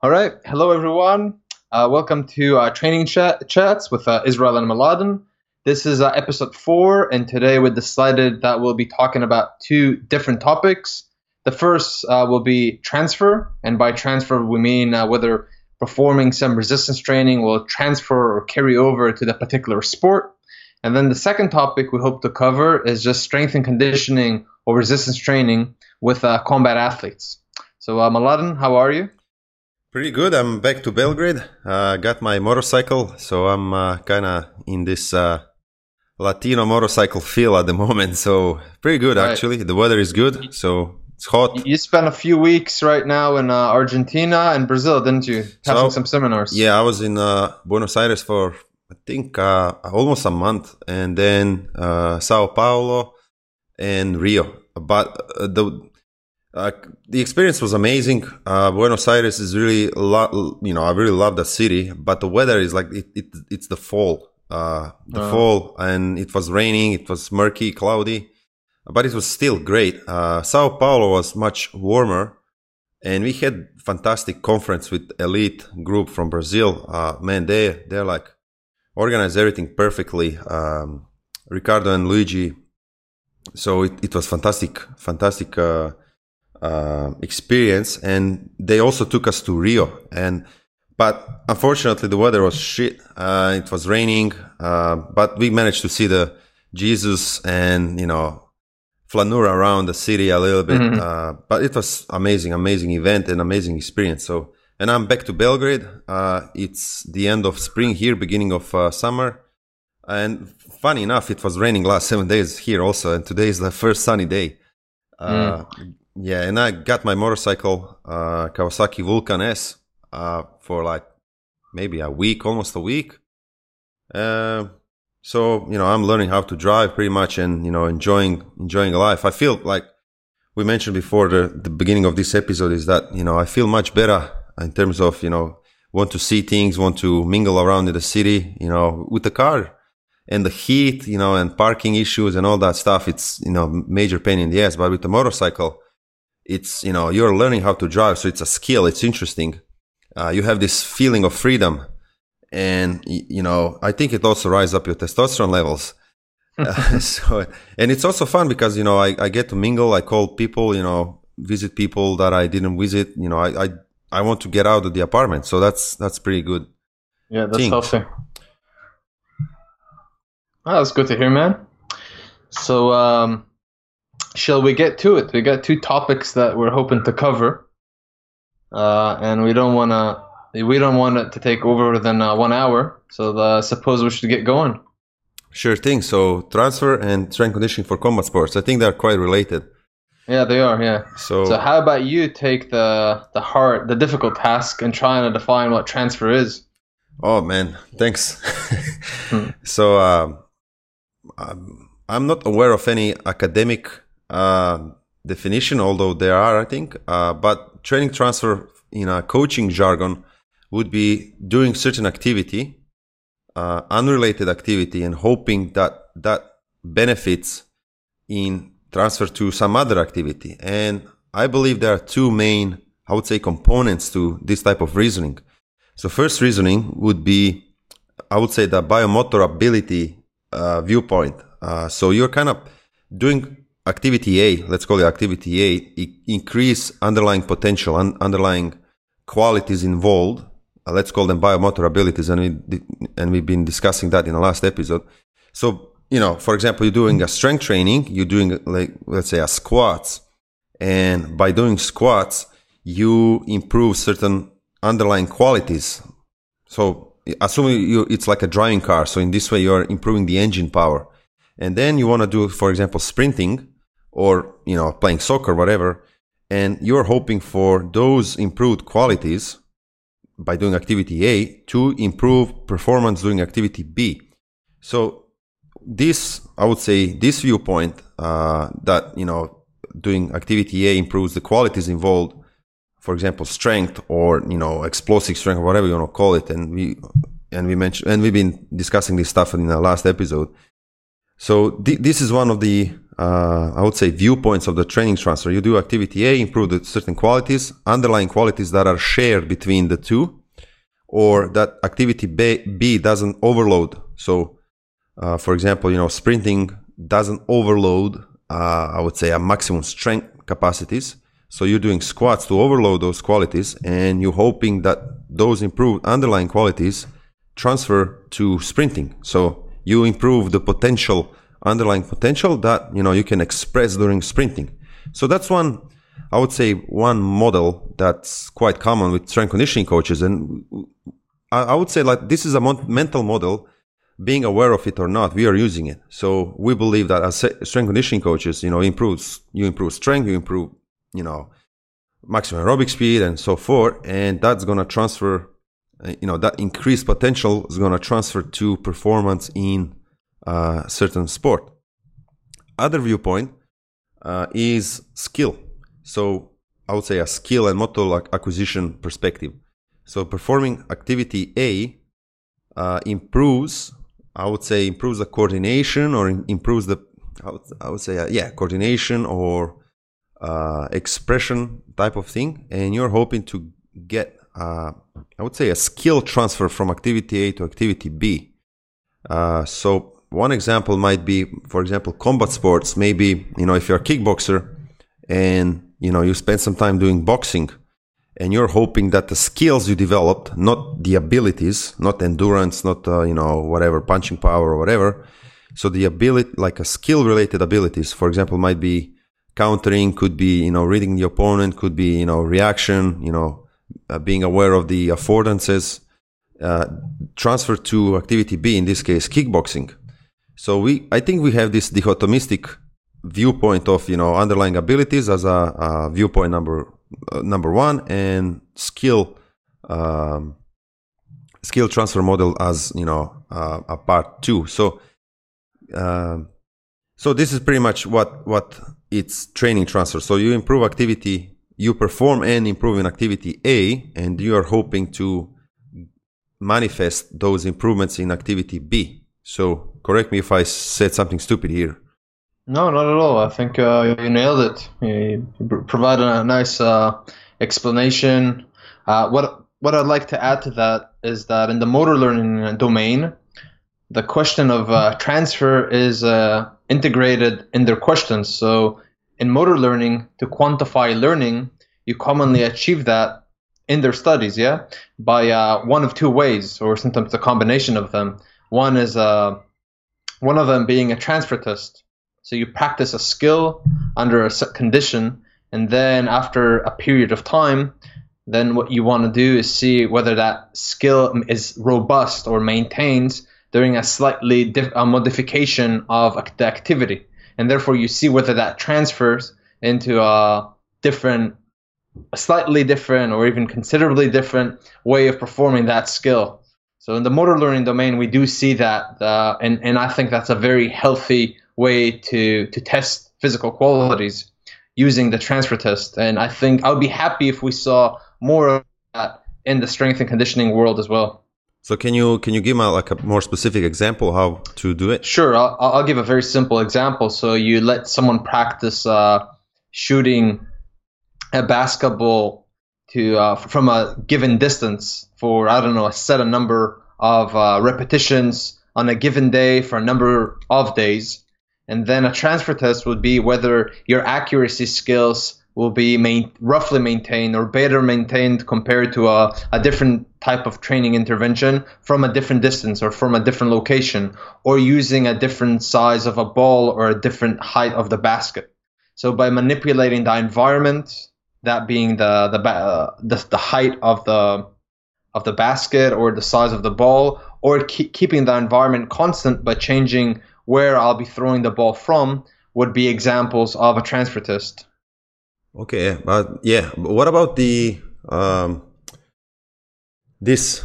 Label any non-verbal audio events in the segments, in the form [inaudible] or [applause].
All right. Hello, everyone. Uh, welcome to our Training chat- Chats with uh, Israel and Mladen. This is uh, episode four, and today we decided that we'll be talking about two different topics. The first uh, will be transfer, and by transfer, we mean uh, whether performing some resistance training will transfer or carry over to the particular sport. And then the second topic we hope to cover is just strength and conditioning or resistance training with uh, combat athletes. So, Mladen, how are you? Pretty good. I'm back to Belgrade. Uh, got my motorcycle, so I'm uh, kind of in this uh, Latino motorcycle feel at the [laughs] moment. So pretty good Right. actually. The weather is good, so it's hot. You spent a few weeks right now in uh, Argentina and Brazil, didn't you? Having So- some seminars. Yeah, I was in uh, Buenos Aires for I think uh, almost a month, and then uh, Sao Paulo and Rio. But uh, the uh, the experience was amazing. Uh, Buenos Aires is really, lo- you know, I really love that city. But the weather is like it, it it's the fall, uh, the Uh. fall, and it was raining. It was murky, cloudy, but it was still great. Uh, Sao Paulo was much warmer, and we had fantastic conference with elite group from Brazil. Uh, man, they they're like organized everything perfectly. Um, Ricardo and Luigi. So it, it was fantastic, fantastic uh, experience, and they also took us to Rio. And but unfortunately, the weather was shit. Uh, it was raining, uh, but we managed to see the Jesus and you know flanura around the city a little bit. Mhm. Uh, but it was amazing, amazing event and amazing experience. So, and I'm back to Belgrade. Uh, it's the end of spring here, beginning of uh, summer. And funny enough, it was raining last seven days here also, and today is the first sunny day. Uh, Yeah, and I got my motorcycle, uh, Kawasaki Vulcan S, uh, for like maybe a week, almost a week. Uh, so you know, I'm learning how to drive pretty much, and you know, enjoying enjoying life. I feel like we mentioned before the the beginning of this episode is that you know I feel much better in terms of you know want to see things, want to mingle around in the city, you know, with the car and the heat, you know, and parking issues and all that stuff. It's you know major pain in the ass, but with the motorcycle it's you know you're learning how to drive so it's a skill it's interesting uh, you have this feeling of freedom and you know i think it also rises up your testosterone levels [laughs] Uh, [laughs] so and it's also fun because you know I, I get to mingle i call people you know visit people that i didn't visit you know i i, I want to get out of the apartment so that's that's pretty good Yeah, that's Think. healthy. Oh, that's good to hear, man. So, um, shall we get to it? We got two topics that we're hoping to cover, uh, and we don't want to. We don't want it to take over than uh, one hour. So, uh, suppose we should get going. sure thing so transfer and strength conditioning for combat sports i think they're quite related Yeah, they are. Yeah. so, So, how about you take the the hard, the difficult task, and trying to define what transfer is? Oh man, thanks. [laughs] Hmm. so um, I'm, I'm not aware of any academic uh, definition, although there are, I think. Uh, but training transfer in a coaching jargon would be doing certain activity, uh, unrelated activity, and hoping that that benefits in transfer to some other activity. And I believe there are two main, I would say, components to this type of reasoning. So first reasoning would be, I would say, the biomotor ability uh, viewpoint. Uh, so you're kind of doing activity A, let's call it activity A, increase underlying potential, un- underlying qualities involved. Uh, let's call them biomotor abilities, and we and we've been discussing that in the last episode. So you know, for example, you're doing a strength training, you're doing like let's say a squats, and by doing squats, you improve certain underlying qualities. So assuming you, it's like a driving car. So in this way, you're improving the engine power. And then you want to do, for example, sprinting or, you know, playing soccer, whatever. And you're hoping for those improved qualities by doing activity A to improve performance during activity B. So this, I would say, this viewpoint uh, that you know doing activity A improves the qualities involved, for example, strength or you know explosive strength or whatever you want to call it, and we and we mentioned and we've been discussing this stuff in the last episode. So th- this is one of the uh, I would say viewpoints of the training transfer. You do activity A, improve certain qualities, underlying qualities that are shared between the two, or that activity B, B doesn't overload. So, uh, for example, you know, sprinting doesn't overload, uh, I would say, a maximum strength capacities. So you're doing squats to overload those qualities, and you're hoping that those improved underlying qualities transfer to sprinting. So you improve the potential underlying potential that you know you can express during sprinting. So that's one I would say one model that's quite common with strength conditioning coaches, and I would say like this is a mental model. Being aware of it or not, we are using it. So we believe that as strength conditioning coaches, you know, improves you improve strength, you improve, you know, maximum aerobic speed and so forth, and that's gonna transfer, uh, you know, that increased potential is gonna transfer to performance in uh, certain sport. Other viewpoint uh, is skill. So I would say a skill and motor acquisition perspective. So performing activity A uh, improves, I would say, improves the coordination or improves the, I would, I would say, uh, yeah, coordination or uh, expression type of thing. And you're hoping to get, uh, I would say, a skill transfer from activity A to activity B. so one example might be, for example, combat sports. Maybe, you know, if you're a kickboxer and, you know, you spend some time doing boxing and you're hoping that the skills you developed, not the abilities, not endurance, not, uh, you know, whatever, punching power or whatever. So the ability, like a skill related abilities, for example, might be countering, could be, you know, reading the opponent, could be, you know, reaction, you know, uh, being aware of the affordances, uh, transfer to activity B, in this case, kickboxing. So we, I think we have this dichotomistic viewpoint of you know underlying abilities as a, a viewpoint number uh, number one, and skill um, skill transfer model as you know uh, a part two. So uh, so this is pretty much what what it's training transfer. So you improve activity, you perform and improve in activity A, and you are hoping to manifest those improvements in activity B. So correct me if I said something stupid here. No, not at all. I think uh, you nailed it. You provided a nice uh, explanation. Uh, what what I'd like to add to that is that in the motor learning domain, the question of uh, transfer is uh, integrated in their questions. So in motor learning, to quantify learning, you commonly achieve that in their studies, yeah, by uh, one of two ways, or sometimes a combination of them. One is uh, one of them being a transfer test. So you practice a skill under a set condition, and then after a period of time, then what you want to do is see whether that skill is robust or maintains during a slightly diff- a modification of the activity, and therefore you see whether that transfers into a different, a slightly different, or even considerably different way of performing that skill. So in the motor learning domain, we do see that, uh, and and I think that's a very healthy way to to test physical qualities using the transfer test. And I think I would be happy if we saw more of that in the strength and conditioning world as well. So can you can you give me like a more specific example how to do it? Sure, I'll, I'll give a very simple example. So you let someone practice uh, shooting a basketball to uh, from a given distance for I don't know a set a number of uh, repetitions on a given day for a number of days, and then a transfer test would be whether your accuracy skills will be main, roughly maintained or better maintained compared to a, a different type of training intervention from a different distance or from a different location or using a different size of a ball or a different height of the basket. So by manipulating the environment, that being the the uh, the, the height of the of the basket or the size of the ball, or keep, keeping the environment constant but changing where I'll be throwing the ball from would be examples of a transfer test. Okay, but yeah, but what about the um, this?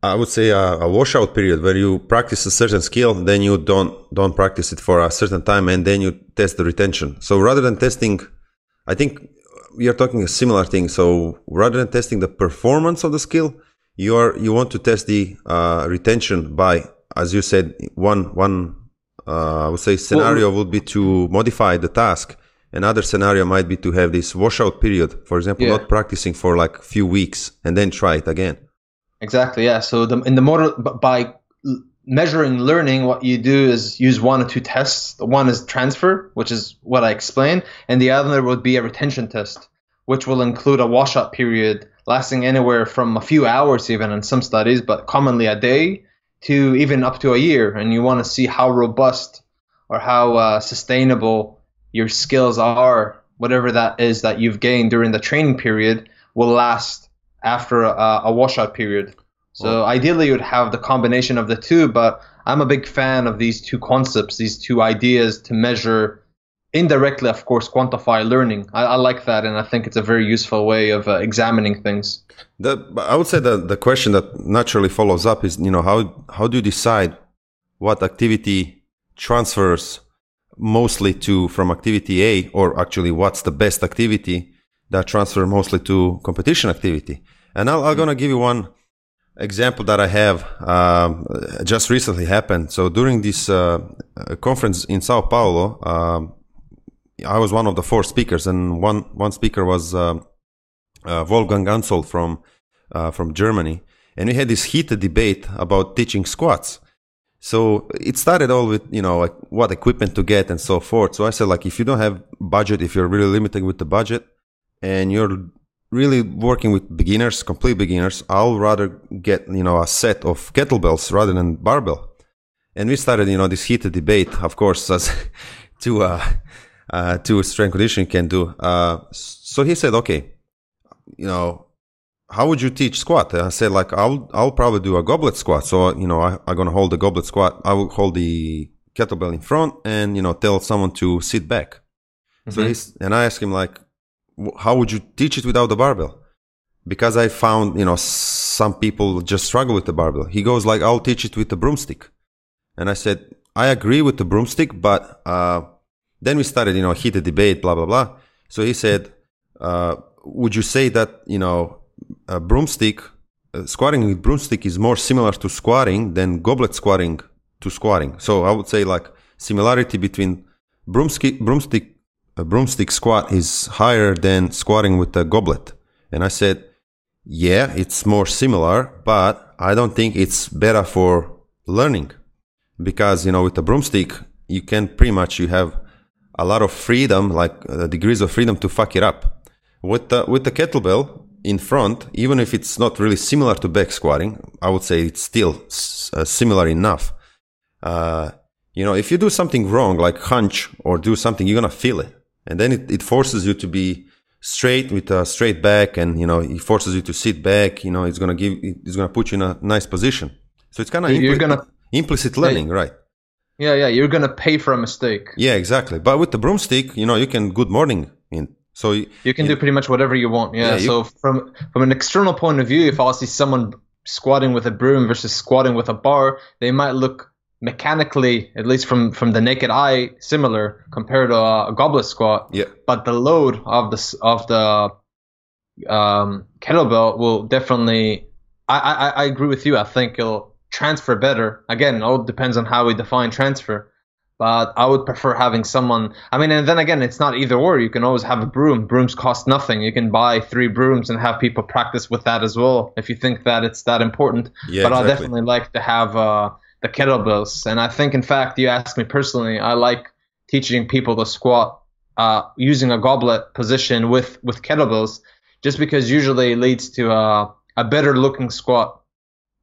I would say a, a, washout period where you practice a certain skill, then you don't don't practice it for a certain time, and then you test the retention. So rather than testing, I think we are talking a similar thing. So rather than testing the performance of the skill, you are you want to test the uh, retention by, as you said, one one Uh, I would say scenario well, would be to modify the task. Another scenario might be to have this washout period. For example, yeah. not practicing for like a few weeks and then try it again. Exactly. Yeah. So the, in the model by measuring learning, what you do is use one or two tests. One is transfer, which is what I explained, and the other would be a retention test, which will include a washout period lasting anywhere from a few hours, even in some studies, but commonly a day to even up to a year. And you want to see how robust or how uh, sustainable your skills are, whatever that is that you've gained during the training period, will last after a, a washout period. So ideally, you would have the combination of the two, but I'm a big fan of these two concepts, these two ideas to measure indirectly, of course, quantify learning. I, I like that, and I think it's a very useful way of uh, examining things. The, I would say that the question that naturally follows up is, you know, how how do you decide what activity transfers mostly to from activity A, or actually what's the best activity that transfer mostly to competition activity? And i I'm gonna give you one example that I have um, just recently happened. So during this uh, conference in Sao Paulo, um, I was one of the four speakers, and one one speaker was uh, uh, Wolfgang Ansel from uh, from Germany, and we had this heated debate about teaching squats. So it started all with you know like what equipment to get and so forth. So I said like if you don't have budget, if you're really limited with the budget, and you're really working with beginners, complete beginners, I'll rather get, you know, a set of kettlebells rather than barbell. And we started, you know, this heated debate, of course, as [laughs] to, uh, uh, to strength conditioning can do. Uh, so he said, okay, you know, how would you teach squat? I said, like, I'll, I'll probably do a goblet squat. So, you know, I, I'm going to hold the goblet squat. I will hold the kettlebell in front and, you know, tell someone to sit back. Mm-hmm. So he's, and I asked him, like, how would you teach it without the barbell? Because I found, you know, some people just struggle with the barbell. He goes like, I'll teach it with the broomstick. And I said, I agree with the broomstick, but, uh, then we started, you know, heated debate, blah, blah, blah. So he said, uh, would you say that, you know, a broomstick, uh, squatting with broomstick is more similar to squatting than goblet squatting to squatting? So I would say like similarity between broomstick, broomstick a broomstick squat is higher than squatting with a goblet. And I said, yeah, it's more similar, but I don't think it's better for learning because, you know, with a broomstick, you can pretty much, you have a lot of freedom, like uh, degrees of freedom to fuck it up. With the, with the kettlebell in front, even if it's not really similar to back squatting, I would say it's still s- uh, similar enough. Uh, you know, if you do something wrong, like hunch or do something, you're going to feel it. And then it, it forces you to be straight with a straight back and you know it forces you to sit back you know it's gonna give it's gonna put you in a nice position. So it's kind of you're impl- gonna implicit learning yeah, right. Yeah yeah you're gonna pay for a mistake. Yeah exactly. But with the broomstick you know you can good morning in so you, you can you do pretty much whatever you want yeah, yeah so from from an external point of view if i see someone squatting with a broom versus squatting with a bar they might look mechanically, at least from from the naked eye, similar compared to a, a goblet squat. Yeah. But the load of the of the um, kettlebell will definitely. I, I I agree with you. I think it'll transfer better. Again, it all depends on how we define transfer. But I would prefer having someone. I mean, and then again, it's not either or. You can always have a broom. Brooms cost nothing. You can buy three brooms and have people practice with that as well if you think that it's that important. Yeah, but exactly. I definitely like to have. Uh, the kettlebells. And I think, in fact, you ask me personally, I like teaching people to squat uh, using a goblet position with, with kettlebells, just because usually it leads to a, a better looking squat.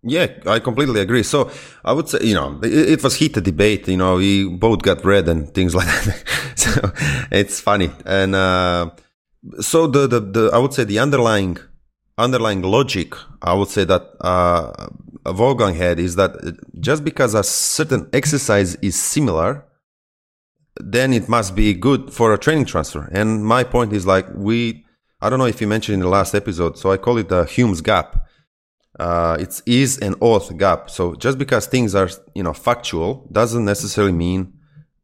Yeah, I completely agree. So I would say, you know, it, it, was heated debate. You know, we both got red and things like that. [laughs] so it's funny. And uh, so the, the the I would say the underlying underlying logic, I would say that uh, Wolfgang had is that just because a certain exercise is similar, then it must be good for a training transfer. And my point is like we, I don't know if you mentioned in the last episode, so I call it the Hume's gap. Uh, it's is and ought gap. So just because things are you know factual doesn't necessarily mean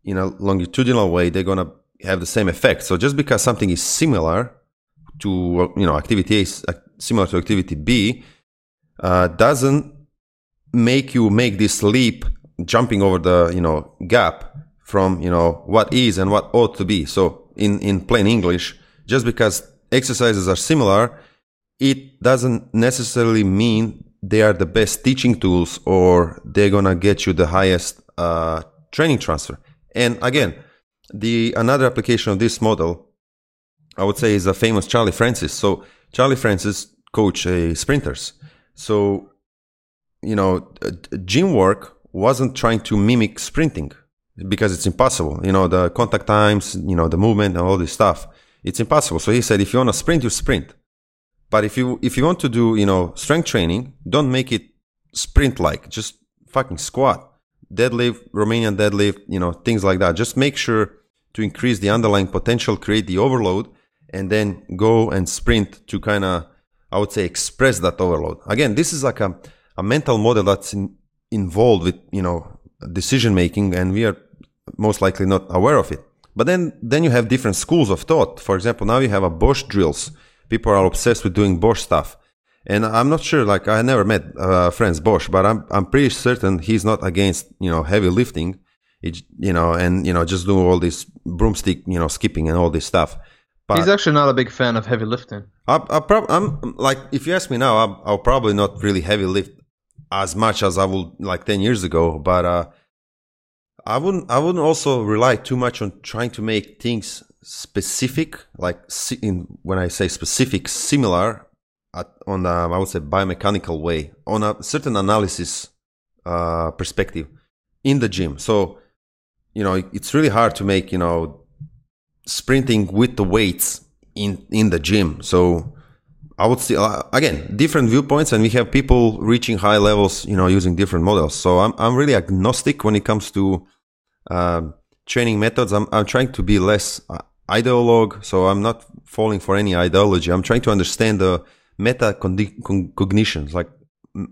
in a longitudinal way they're gonna have the same effect. So just because something is similar to you know activity A, similar to activity B, uh, doesn't make you make this leap jumping over the you know gap from you know what is and what ought to be. So in in plain English, just because exercises are similar, it doesn't necessarily mean they are the best teaching tools or they're gonna get you the highest uh, training transfer. And again, the another application of this model, I would say, is a famous Charlie Francis. So Charlie Francis coach uh, sprinters. So you know, gym work wasn't trying to mimic sprinting because it's impossible. You know, the contact times, you know, the movement and all this stuff. It's impossible. So he said, if you want to sprint, you sprint. But if you if you want to do you know strength training, don't make it sprint like. Just fucking squat, deadlift, Romanian deadlift, you know things like that. Just make sure to increase the underlying potential, create the overload, and then go and sprint to kind of I would say express that overload. Again, this is like a a mental model that's in, involved with you know decision making, and we are most likely not aware of it. But then then you have different schools of thought. For example, now you have a Bosch drills people are obsessed with doing Bosch stuff. And I'm not sure, like I never met uh, Franz Bosch, but I'm I'm pretty certain he's not against you know heavy lifting, it, you know, and you know just do all this broomstick, you know, skipping and all this stuff. But he's actually not a big fan of heavy lifting. I, I prob- I'm like, if you ask me now, I'll, I'll, probably not really heavy lift as much as I would like ten years ago, but uh, I wouldn't I wouldn't also rely too much on trying to make things specific, like in, when I say specific, similar at, on a, I would say biomechanical way, on a certain analysis uh, perspective in the gym. So, you know, it's really hard to make, you know, sprinting with the weights in, in the gym. So I would say, uh, again, different viewpoints and we have people reaching high levels, you know, using different models. So I'm, I'm really agnostic when it comes to, uh, training methods. I'm, I'm trying to be less uh, ideologue, so I'm not falling for any ideology. I'm trying to understand the meta cognitions, like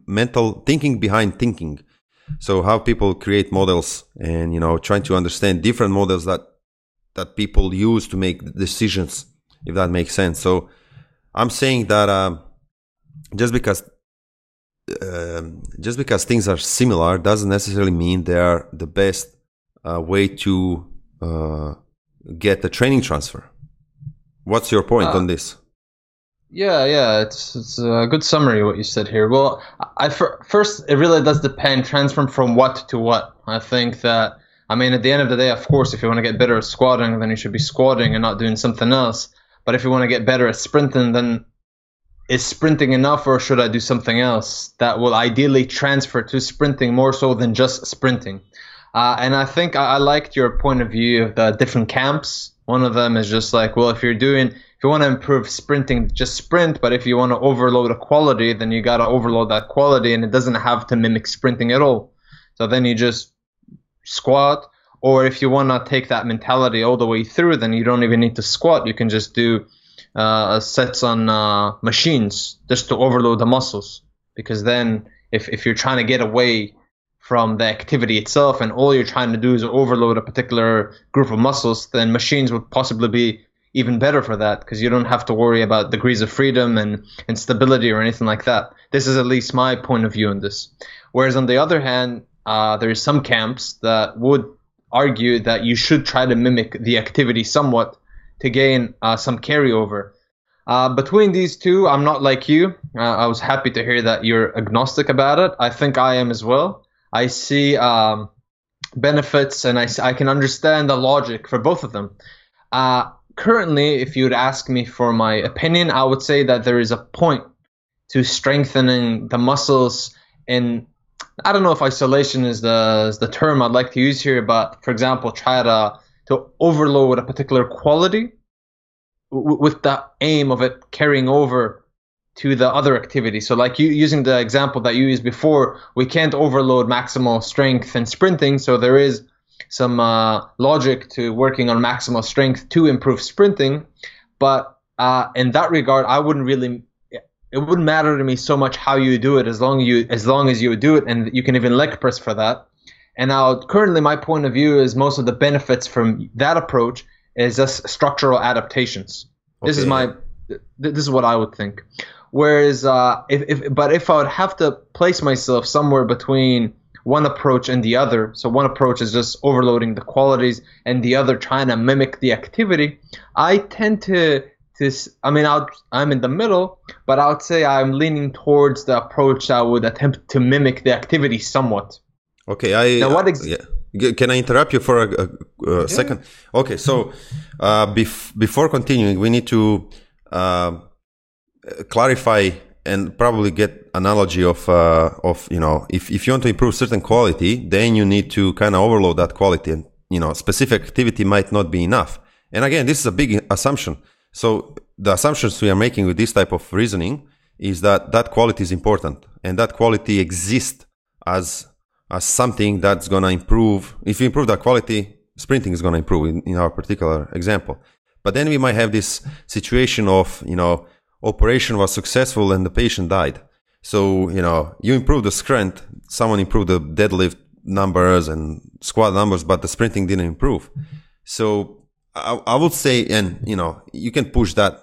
mental thinking behind thinking. So how people create models and you know trying to understand different models that that people use to make decisions, if that makes sense. So I'm saying that uh, just because uh, just because things are similar doesn't necessarily mean they are the best uh, way to uh, get a training transfer. What's your point uh, on this? Yeah, yeah, it's it's a good summary what you said here. Well, I first it really does depend transfer from what to what. I think that I mean at the end of the day, of course, if you want to get better at squatting, then you should be squatting and not doing something else. But if you want to get better at sprinting, then is sprinting enough or should I do something else that will ideally transfer to sprinting more so than just sprinting? Uh, and I think I, I, liked your point of view of the different camps. One of them is just like, well, if you're doing, if you want to improve sprinting, just sprint. But if you want to overload a quality, then you got to overload that quality, and it doesn't have to mimic sprinting at all. So then you just squat. Or if you want to take that mentality all the way through, then you don't even need to squat. You can just do uh, sets on uh, machines just to overload the muscles. Because then, if, if you're trying to get away from the activity itself and all you're trying to do is overload a particular group of muscles, then machines would possibly be even better for that because you don't have to worry about degrees of freedom and instability or anything like that. This is at least my point of view on this. Whereas on the other hand, uh, there is some camps that would argue that you should try to mimic the activity somewhat to gain uh, some carryover. Uh, between these two, I'm not like you. Uh, I was happy to hear that you're agnostic about it. I think I am as well. I see um, benefits and I, I can understand the logic for both of them. Uh, currently, if you would ask me for my opinion, I would say that there is a point to strengthening the muscles in I don't know if isolation is the is the term I'd like to use here, but for example, try to to overload a particular quality w- with the aim of it carrying over to the other activity. So, like you using the example that you used before, we can't overload maximal strength and sprinting. So there is some uh, logic to working on maximal strength to improve sprinting. But uh, in that regard, I wouldn't really. It wouldn't matter to me so much how you do it, as long as you as long as you do it, and you can even leg press for that. And now, currently, my point of view is most of the benefits from that approach is just structural adaptations. Okay. This is my this is what I would think. Whereas, uh, if, if but if I would have to place myself somewhere between one approach and the other. So one approach is just overloading the qualities, and the other trying to mimic the activity. I tend to this. I mean, i am in the middle, but I would say I'm leaning towards the approach that would attempt to mimic the activity somewhat. Okay, I now what ex- yeah. Can I interrupt you for a, a, a yeah. second? Okay, so uh, bef- before continuing, we need to uh, clarify and probably get analogy of uh, of you know if, if you want to improve certain quality, then you need to kind of overload that quality, and you know specific activity might not be enough. And again, this is a big assumption. So the assumptions we are making with this type of reasoning is that that quality is important, and that quality exists as as something that's going to improve. If you improve that quality, sprinting is going to improve in, in our particular example. But then we might have this situation of you know operation was successful and the patient died. So, you know, you improve the strength, someone improved the deadlift numbers and squat numbers, but the sprinting didn't improve. So I, I would say, and, you know, you can push that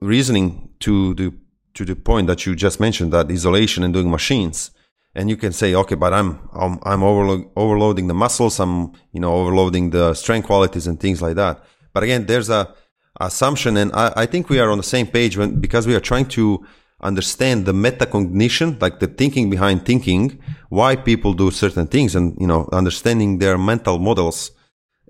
reasoning to the, to the point that you just mentioned, that isolation and doing machines. And you can say, okay, but I'm, I'm, I'm overlo- overloading the muscles. I'm, you know, overloading the strength qualities and things like that. But again, there's a, assumption. And I, I think we are on the same page when, because we are trying to understand the metacognition, like the thinking behind thinking, why people do certain things and, you know, understanding their mental models.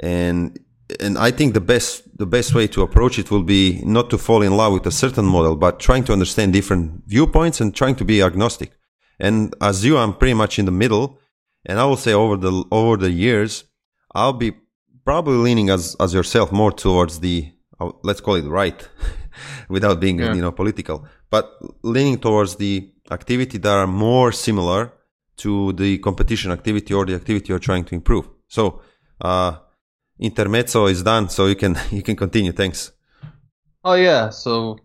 And, and I think the best, the best way to approach it will be not to fall in love with a certain model, but trying to understand different viewpoints and trying to be agnostic. And as you, I'm pretty much in the middle. And I will say over the, over the years, I'll be probably leaning as, as yourself more towards the let's call it right [laughs] without being yeah. you know political but leaning towards the activity that are more similar to the competition activity or the activity you're trying to improve. So uh intermezzo is done so you can [laughs] you can continue. Thanks. Oh yeah so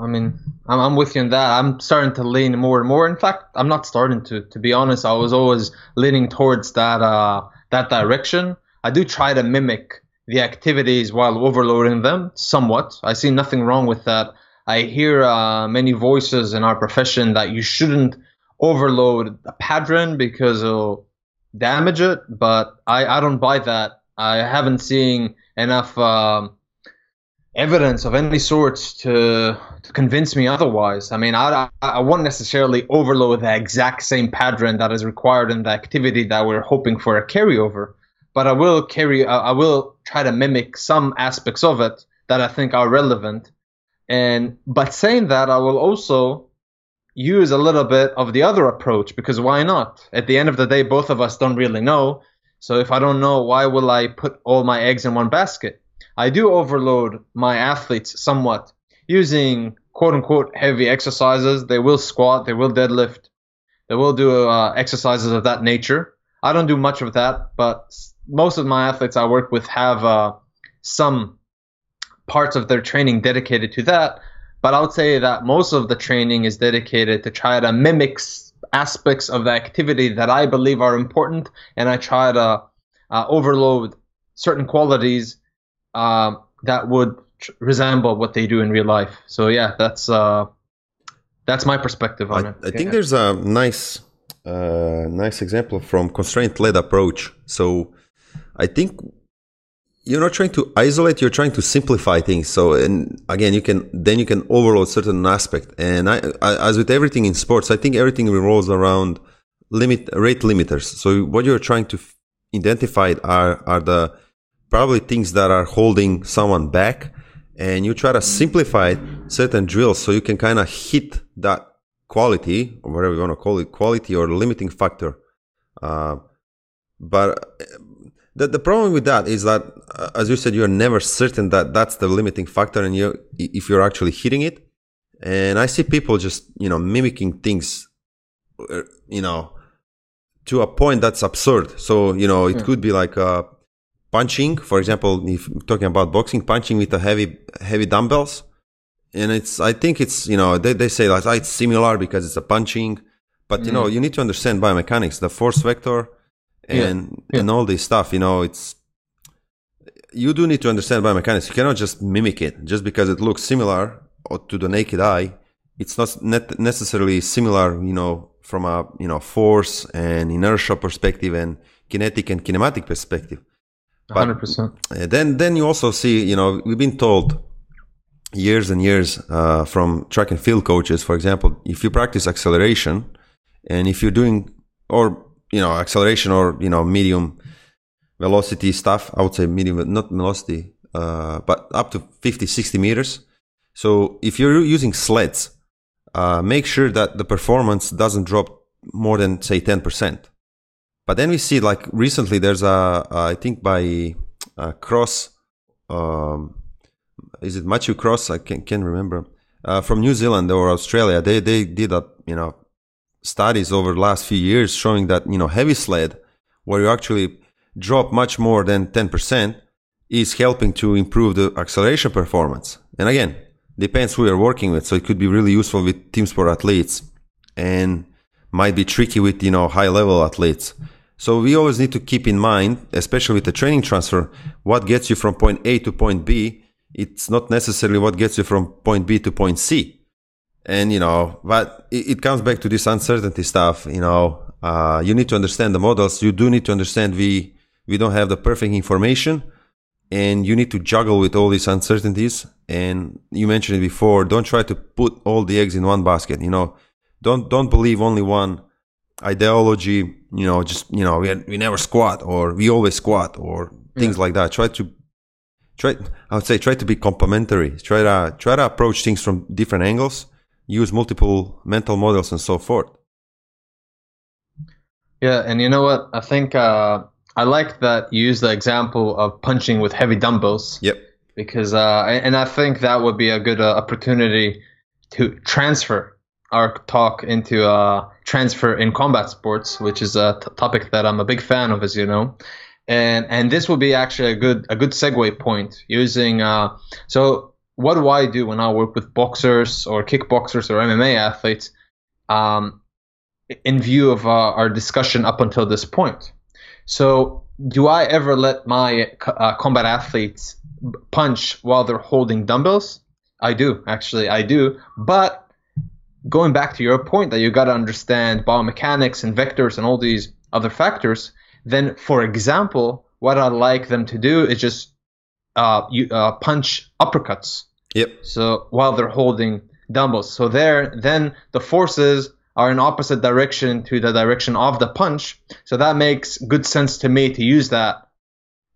i mean I'm, I'm with you on that. I'm starting to lean more and more. In fact i'm not starting to to be honest. I was always leaning towards that uh that direction. I do try to mimic the activities while overloading them somewhat. I see nothing wrong with that. I hear uh, many voices in our profession that you shouldn't overload a pattern because it'll damage it, but I, I don't buy that. I haven't seen enough um, evidence of any sorts to, to convince me otherwise. I mean, I, I won't necessarily overload the exact same pattern that is required in the activity that we're hoping for a carryover but I will carry, I will try to mimic some aspects of it that I think are relevant. And but saying that, I will also use a little bit of the other approach because why not? At the end of the day, both of us don't really know. So if I don't know, why will I put all my eggs in one basket? I do overload my athletes somewhat using quote unquote heavy exercises. They will squat, they will deadlift, they will do uh, exercises of that nature. I don't do much of that, but most of my athletes I work with have uh, some parts of their training dedicated to that. But I would say that most of the training is dedicated to try to mimic aspects of the activity that I believe are important, and I try to uh, overload certain qualities uh, that would tr- resemble what they do in real life. So yeah, that's uh, that's my perspective on I, it. I think there's a nice uh, nice example from constraint led approach. So I think you're not trying to isolate you're trying to simplify things. So and again you can then you can overload certain aspect. And I, I, as with everything in sports i think everything revolves around limit rate limiters. So what you're trying to f- identify are are the probably things that are holding someone back. And you try to simplify certain drills so you can kind of hit that quality or whatever you want to call it quality or limiting factor. Uh, but the, the problem with that is that, uh, as you said, you're never certain that that's the limiting factor, and you if you're actually hitting it. And I see people just you know mimicking things, uh, you know, to a point that's absurd. So you know, it yeah. could be like uh, punching, for example, if talking about boxing, punching with a heavy heavy dumbbells, and it's I think it's you know they they say like oh, it's similar because it's a punching, but you mm. know you need to understand biomechanics, the force vector and yeah. and all this stuff. You know, it's you do need to understand biomechanics. You cannot just mimic it just because it looks similar to the naked eye. It's not necessarily similar, you know, from a you know force and inertia perspective and kinetic and kinematic perspective. But 100%. Uh, then then you also see you know we've been told years and years uh, from track and field coaches, for example, if you practice acceleration and if you're doing or you know acceleration or you know medium velocity stuff, I would say medium, not velocity, uh, but up to 50, 60 meters. So if you're using sleds, uh, make sure that the performance doesn't drop more than say 10%. But then we see like recently there's a, I think by uh, Cross, um, is it Matthew Cross? I can, can't remember. Uh, from New Zealand or Australia, they, they did a, you know, studies over the last few years showing that, you know, heavy sled, where you actually drop much more than 10%, is helping to improve the acceleration performance. And again, depends who you're working with. So it could be really useful with team sport athletes and might be tricky with, you know, high level athletes. So we always need to keep in mind, especially with the training transfer, what gets you from point A to point B. It's not necessarily what gets you from point B to point C. And, you know, but it, it comes back to this uncertainty stuff. You know, uh, you need to understand the models. You do need to understand we, we don't have the perfect information and you need to juggle with all these uncertainties. And you mentioned it before. Don't try to put all the eggs in one basket. You know, don't don't believe only one ideology. You know, just you know, we we never squat or we always squat or things yeah. like that. Try to try. I would say try to be complementary. Try to try to approach things from different angles. Use multiple mental models and so forth. Yeah, and you know what? I think. Uh I like that you use the example of punching with heavy dumbbells. Yep. Because uh, and I think that would be a good uh, opportunity to transfer our talk into uh, transfer in combat sports, which is a t- topic that I'm a big fan of, as you know. And and this would be actually a good a good segue point using. Uh, so what do I do when I work with boxers or kickboxers or MMA athletes? Um, in view of uh, our discussion up until this point. So, do I ever let my uh, combat athletes punch while they're holding dumbbells? I do, actually, I do. But going back to your point that you got to understand biomechanics and vectors and all these other factors, then, for example, what I like them to do is just uh, you, uh, punch uppercuts. Yep. So while they're holding dumbbells, so there, then the forces are in opposite direction to the direction of the punch. So that makes good sense to me to use that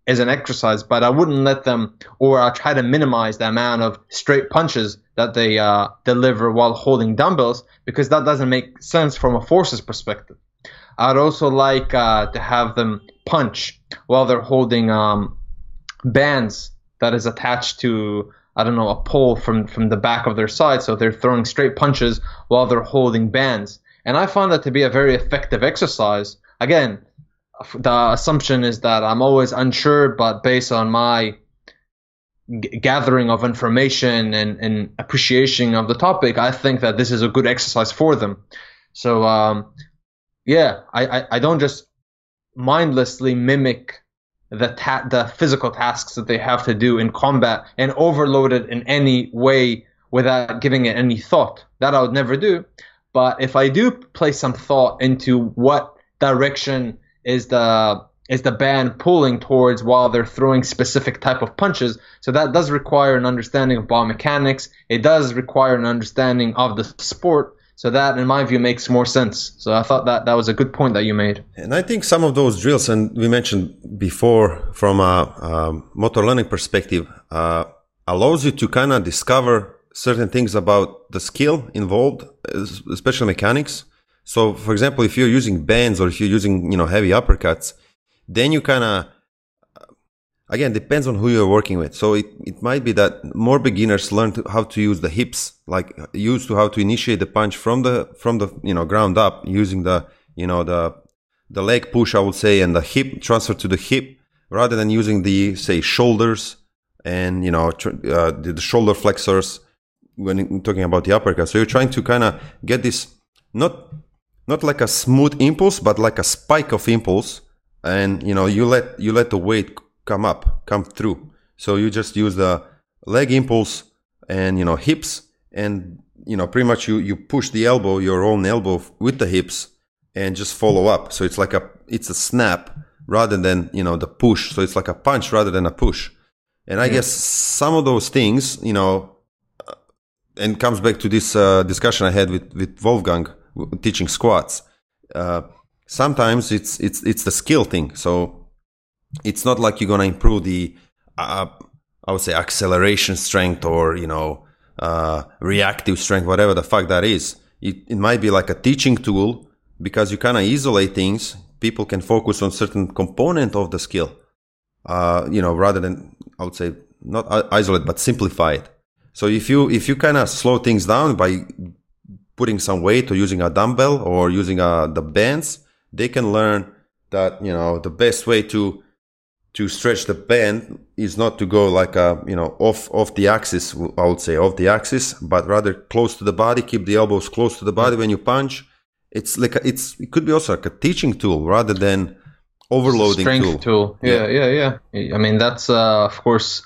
as an exercise, but I wouldn't let them, or I try to minimize the amount of straight punches that they uh, deliver while holding dumbbells because that doesn't make sense from a forces perspective. I'd also like uh, to have them punch while they're holding um, bands that is attached to I don't know, a pole from, from the back of their side. So they're throwing straight punches while they're holding bands. And I found that to be a very effective exercise. Again, the assumption is that I'm always unsure, but based on my g- gathering of information and, and appreciation of the topic, I think that this is a good exercise for them. So, um, yeah, I, I, I don't just mindlessly mimic the ta- the physical tasks that they have to do in combat and overload it in any way without giving it any thought. That I would never do. But if I do place some thought into what direction is the is the band pulling towards while they're throwing specific type of punches. So that does require an understanding of biomechanics. It does require an understanding of the sport. So that, in my view, makes more sense. So I thought that that was a good point that you made. And I think some of those drills, and we mentioned before from a, a motor learning perspective, uh, allows you to kind of discover certain things about the skill involved, especially mechanics. So, for example, if you're using bands or if you're using, you know, heavy uppercuts, then you kind of again depends on who you're working with. So it, it might be that more beginners learn to, how to use the hips like used to how to initiate the punch from the from the you know ground up using the you know the the leg push i would say and the hip transfer to the hip rather than using the say shoulders and you know uh, the, the shoulder flexors when talking about the uppercut. So you're trying to kind of get this not not like a smooth impulse but like a spike of impulse. And you know you let you let the weight come up, come through. So you just use the leg impulse and you know hips, and you know, pretty much you, you push the elbow, your own elbow with the hips and just follow up. So it's like a, it's a snap rather than, you know, the push. So it's like a punch rather than a push. And I yeah. guess some of those things, you know, uh, and comes back to this uh, discussion I had with, with Wolfgang teaching squats. Uh, sometimes it's, it's, it's the skill thing. So it's not like you're going to improve the, uh, I would say acceleration strength or, you know, uh, reactive strength, whatever the fuck that is. It, it might be like a teaching tool because you kind of isolate things. People can focus on certain component of the skill, uh, you know, rather than I would say not isolate but simplify it. So if you if you kind of slow things down by putting some weight or using a dumbbell or using uh, the bands, they can learn that you know the best way to to stretch the band is not to go like a you know off off the axis i would say off the axis but rather close to the body keep the elbows close to the body when you punch. It's like a, it's it could be also like a teaching tool rather than overloading strength tool, tool. Yeah, yeah yeah yeah. I mean that's uh, of course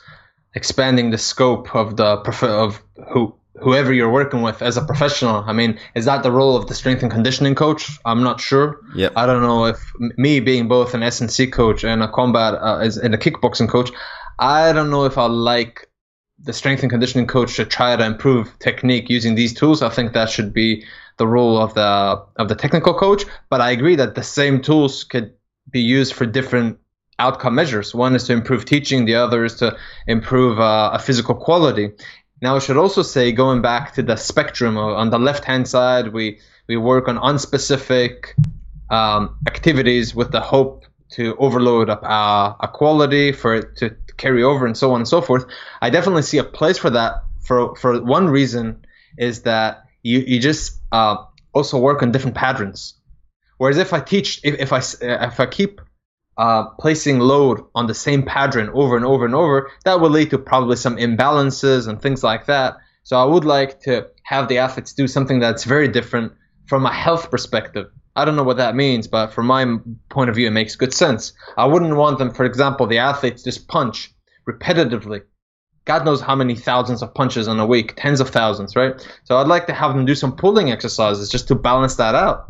expanding the scope of the of who whoever you're working with as a professional. I mean, is that the role of the strength and conditioning coach? I'm not sure. Yeah. I don't know if me being both an S&C coach and a combat uh, and a kickboxing coach, I don't know if I like the strength and conditioning coach to try to improve technique using these tools. I think that should be the role of the of the technical coach. But I agree that the same tools could be used for different outcome measures. One is to improve teaching, the other is to improve uh, a physical quality. Now, I should also say, going back to the spectrum, on the left hand side, we, we work on unspecific um, activities with the hope to overload up a, a quality for it to carry over and so on and so forth. I definitely see a place for that. For, for one reason is that you, you just uh, also work on different patterns. Whereas if I teach, if, if I if I keep uh, placing load on the same pattern over and over and over, that will lead to probably some imbalances and things like that. So I would like to have the athletes do something that's very different from a health perspective. I don't know what that means, but from my point of view, it makes good sense. I wouldn't want them, for example, the athletes just punch repetitively. God knows how many thousands of punches in a week, tens of thousands, right? So I'd like to have them do some pulling exercises just to balance that out.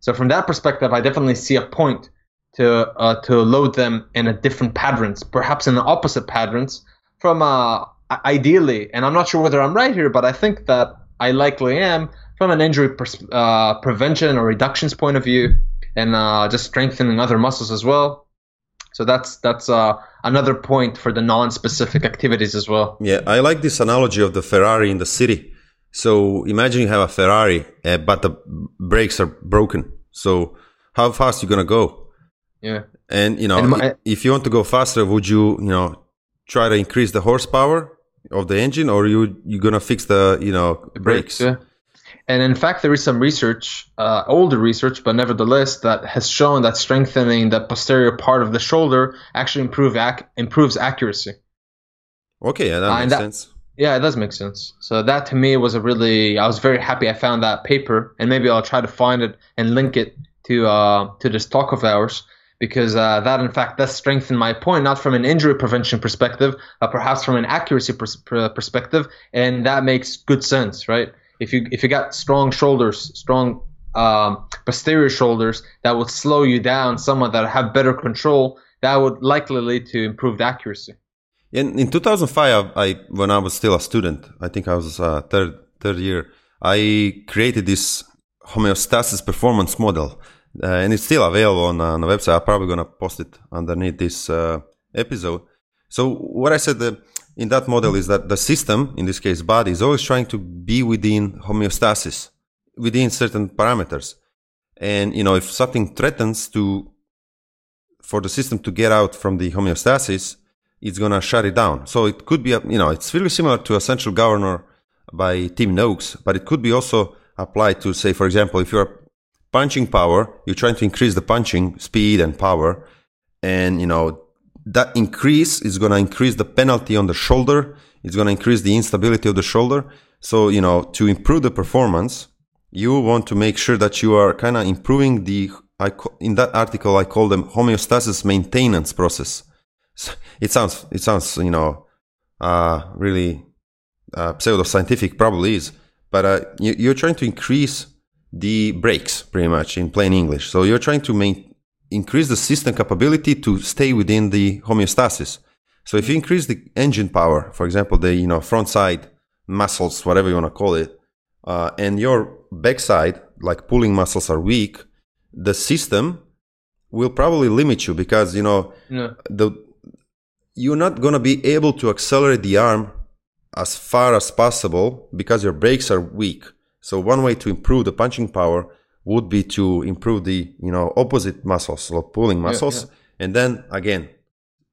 So from that perspective, I definitely see a point to uh, to load them in a different patterns, perhaps in the opposite patterns from uh, ideally, and I'm not sure whether I'm right here, but I think that I likely am from an injury pers- uh, prevention or reductions point of view, and uh, just strengthening other muscles as well. So that's that's uh, another point for the non-specific activities as well. Yeah, I like this analogy of the Ferrari in the city. So imagine you have a Ferrari, uh, but the brakes are broken. So how fast are you gonna go? Yeah. And you know, and my, if you want to go faster, would you, you know, try to increase the horsepower of the engine, or you you gonna fix the, you know, the brakes? Yeah. And in fact, there is some research, uh, older research, but nevertheless, that has shown that strengthening the posterior part of the shoulder actually improve ac- improves accuracy. Okay, yeah, that uh, makes that, sense. Yeah, it does make sense. So that to me was a really, I was very happy I found that paper, and maybe I'll try to find it and link it to uh, to this talk of ours because uh, that in fact does strengthen my point not from an injury prevention perspective but perhaps from an accuracy pers- perspective and that makes good sense right? If you if you got strong shoulders strong um, posterior shoulders that would slow you down somewhat that have better control that would likely lead to improved accuracy. In, in 2005 I, when i was still a student i think i was uh, third third year i created this homeostasis performance model uh, and it's still available on, uh, on the website. I'm probably gonna post it underneath this uh, episode. So what I said in that model is that the system, in this case body, is always trying to be within homeostasis, within certain parameters. And you know, if something threatens to for the system to get out from the homeostasis, it's gonna shut it down. So it could be, a, you know, it's very similar to a central governor by Tim Noakes, but it could be also applied to, say, for example, if you're punching power, you're trying to increase the punching speed and power. And, you know, that increase is going to increase the penalty on the shoulder. It's going to increase the instability of the shoulder. So, you know, to improve the performance, you want to make sure that you are kind of improving the, I, in that article, I call them homeostasis maintenance process. So it sounds, it sounds, you know, uh, really, uh, pseudo scientific probably is, but uh, you, you're trying to increase the brakes pretty much in plain English. So you're trying to main, increase the system capability to stay within the homeostasis. So if you increase the engine power, for example, the you know front side muscles, whatever you want to call it, uh, and your backside, like pulling muscles, are weak, the system will probably limit you because you know the you're not going to be able to accelerate the arm as far as possible because your brakes are weak. So one way to improve the punching power would be to improve the you know opposite muscles, so pulling muscles, and then again,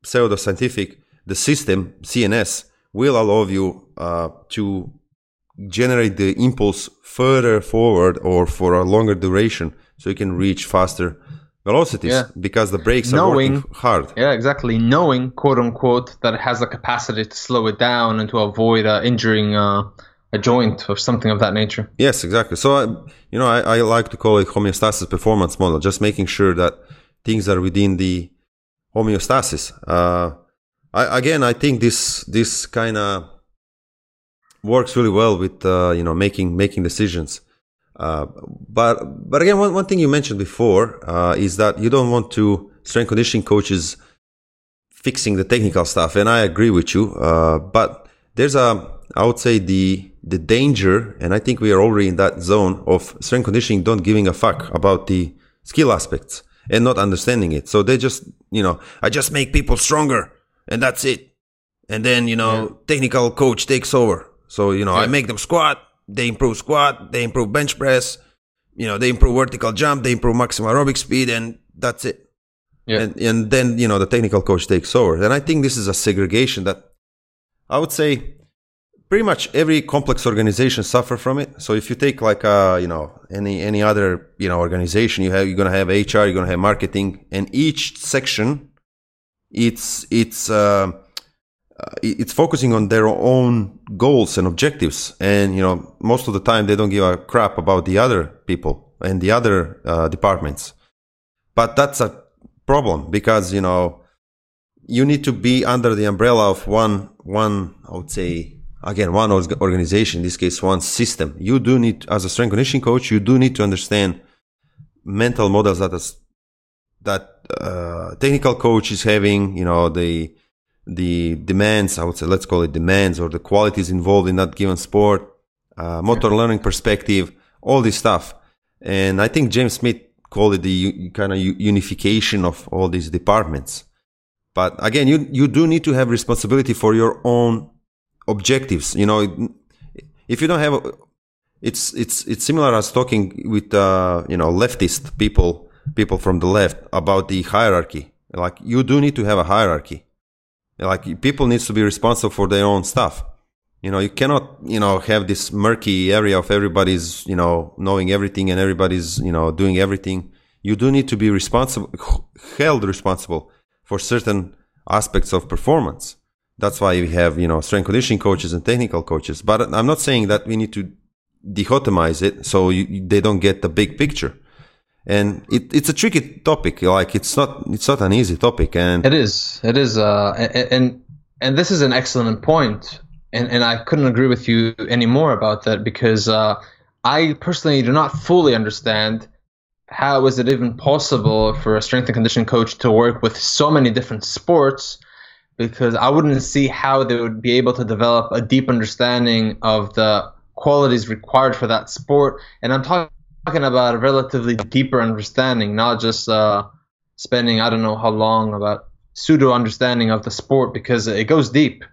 pseudo scientific, the system CNS will allow you uh, to generate the impulse further forward or for a longer duration, so you can reach faster velocities Yeah. because the brakes are Knowing- working hard. Yeah, exactly. Knowing, quote unquote, that it has the capacity to slow it down and to avoid uh, injuring uh, a joint or something of that nature. Yes, exactly. So, I, you know, I, I like to call it homeostasis performance model, just making sure that things are within the homeostasis. Uh, I, again, I think this this kind of works really well with uh, you know making making decisions. Uh, but but again, one, one thing you mentioned before uh, is that you don't want to strength conditioning coaches fixing the technical stuff, and I agree with you. Uh, but there's a I would say the the danger, and I think we are already in that zone of strength conditioning don't giving a fuck about the skill aspects and not understanding it. So they just you know I just make people stronger and that's it. And then you know technical coach takes over. So you know I make them squat, they improve squat, they improve bench press, you know they improve vertical jump, they improve maximum aerobic speed, and that's it Yeah. and, and then you know the technical coach takes over and i think this is a segregation that i would say pretty much every complex organization suffer from it. So if you take like uh you know any any other you know organization you have you're going to have hr you're going to have marketing and each section it's it's uh, uh, it's focusing on their own goals and objectives. And you know most of the time they don't give a crap about the other people and the other uh, departments. But that's a problem because you know you need to be under the umbrella of one one i would say again one organization in this case one system. You do need as a strength conditioning coach you do need to understand mental models that is that uh, technical coach is having you know the the demands i would say let's call it demands or the qualities involved in that given sport uh, motor learning perspective all this stuff. And i think james smith called it the kind of unification of all these departments. But again you you do need to have responsibility for your own objectives you know if you don't have it's it's it's similar as talking with uh, you know leftist people people from the left about the hierarchy. Like you do need to have a hierarchy. Like people needs to be responsible for their own stuff. You know you cannot you know have this murky area of everybody's you know knowing everything and everybody's you know doing everything. You do need to be responsible held responsible for certain aspects of performance that's why we have you know strength conditioning coaches and technical coaches but i'm not saying that we need to dichotomize it so you, they don't get the big picture and it, it's a tricky topic like it's not it's not an easy topic and It is. It is. Uh, and and this is an excellent point, and and I couldn't agree with you any more about that because uh, I personally do not fully understand how is it even possible for a strength and conditioning coach to work with so many different sports because I wouldn't see how they would be able to develop a deep understanding of the qualities required for that sport. And I'm talk- talking about a relatively deeper understanding, not just uh, spending I don't know how long about pseudo understanding of the sport because it goes deep.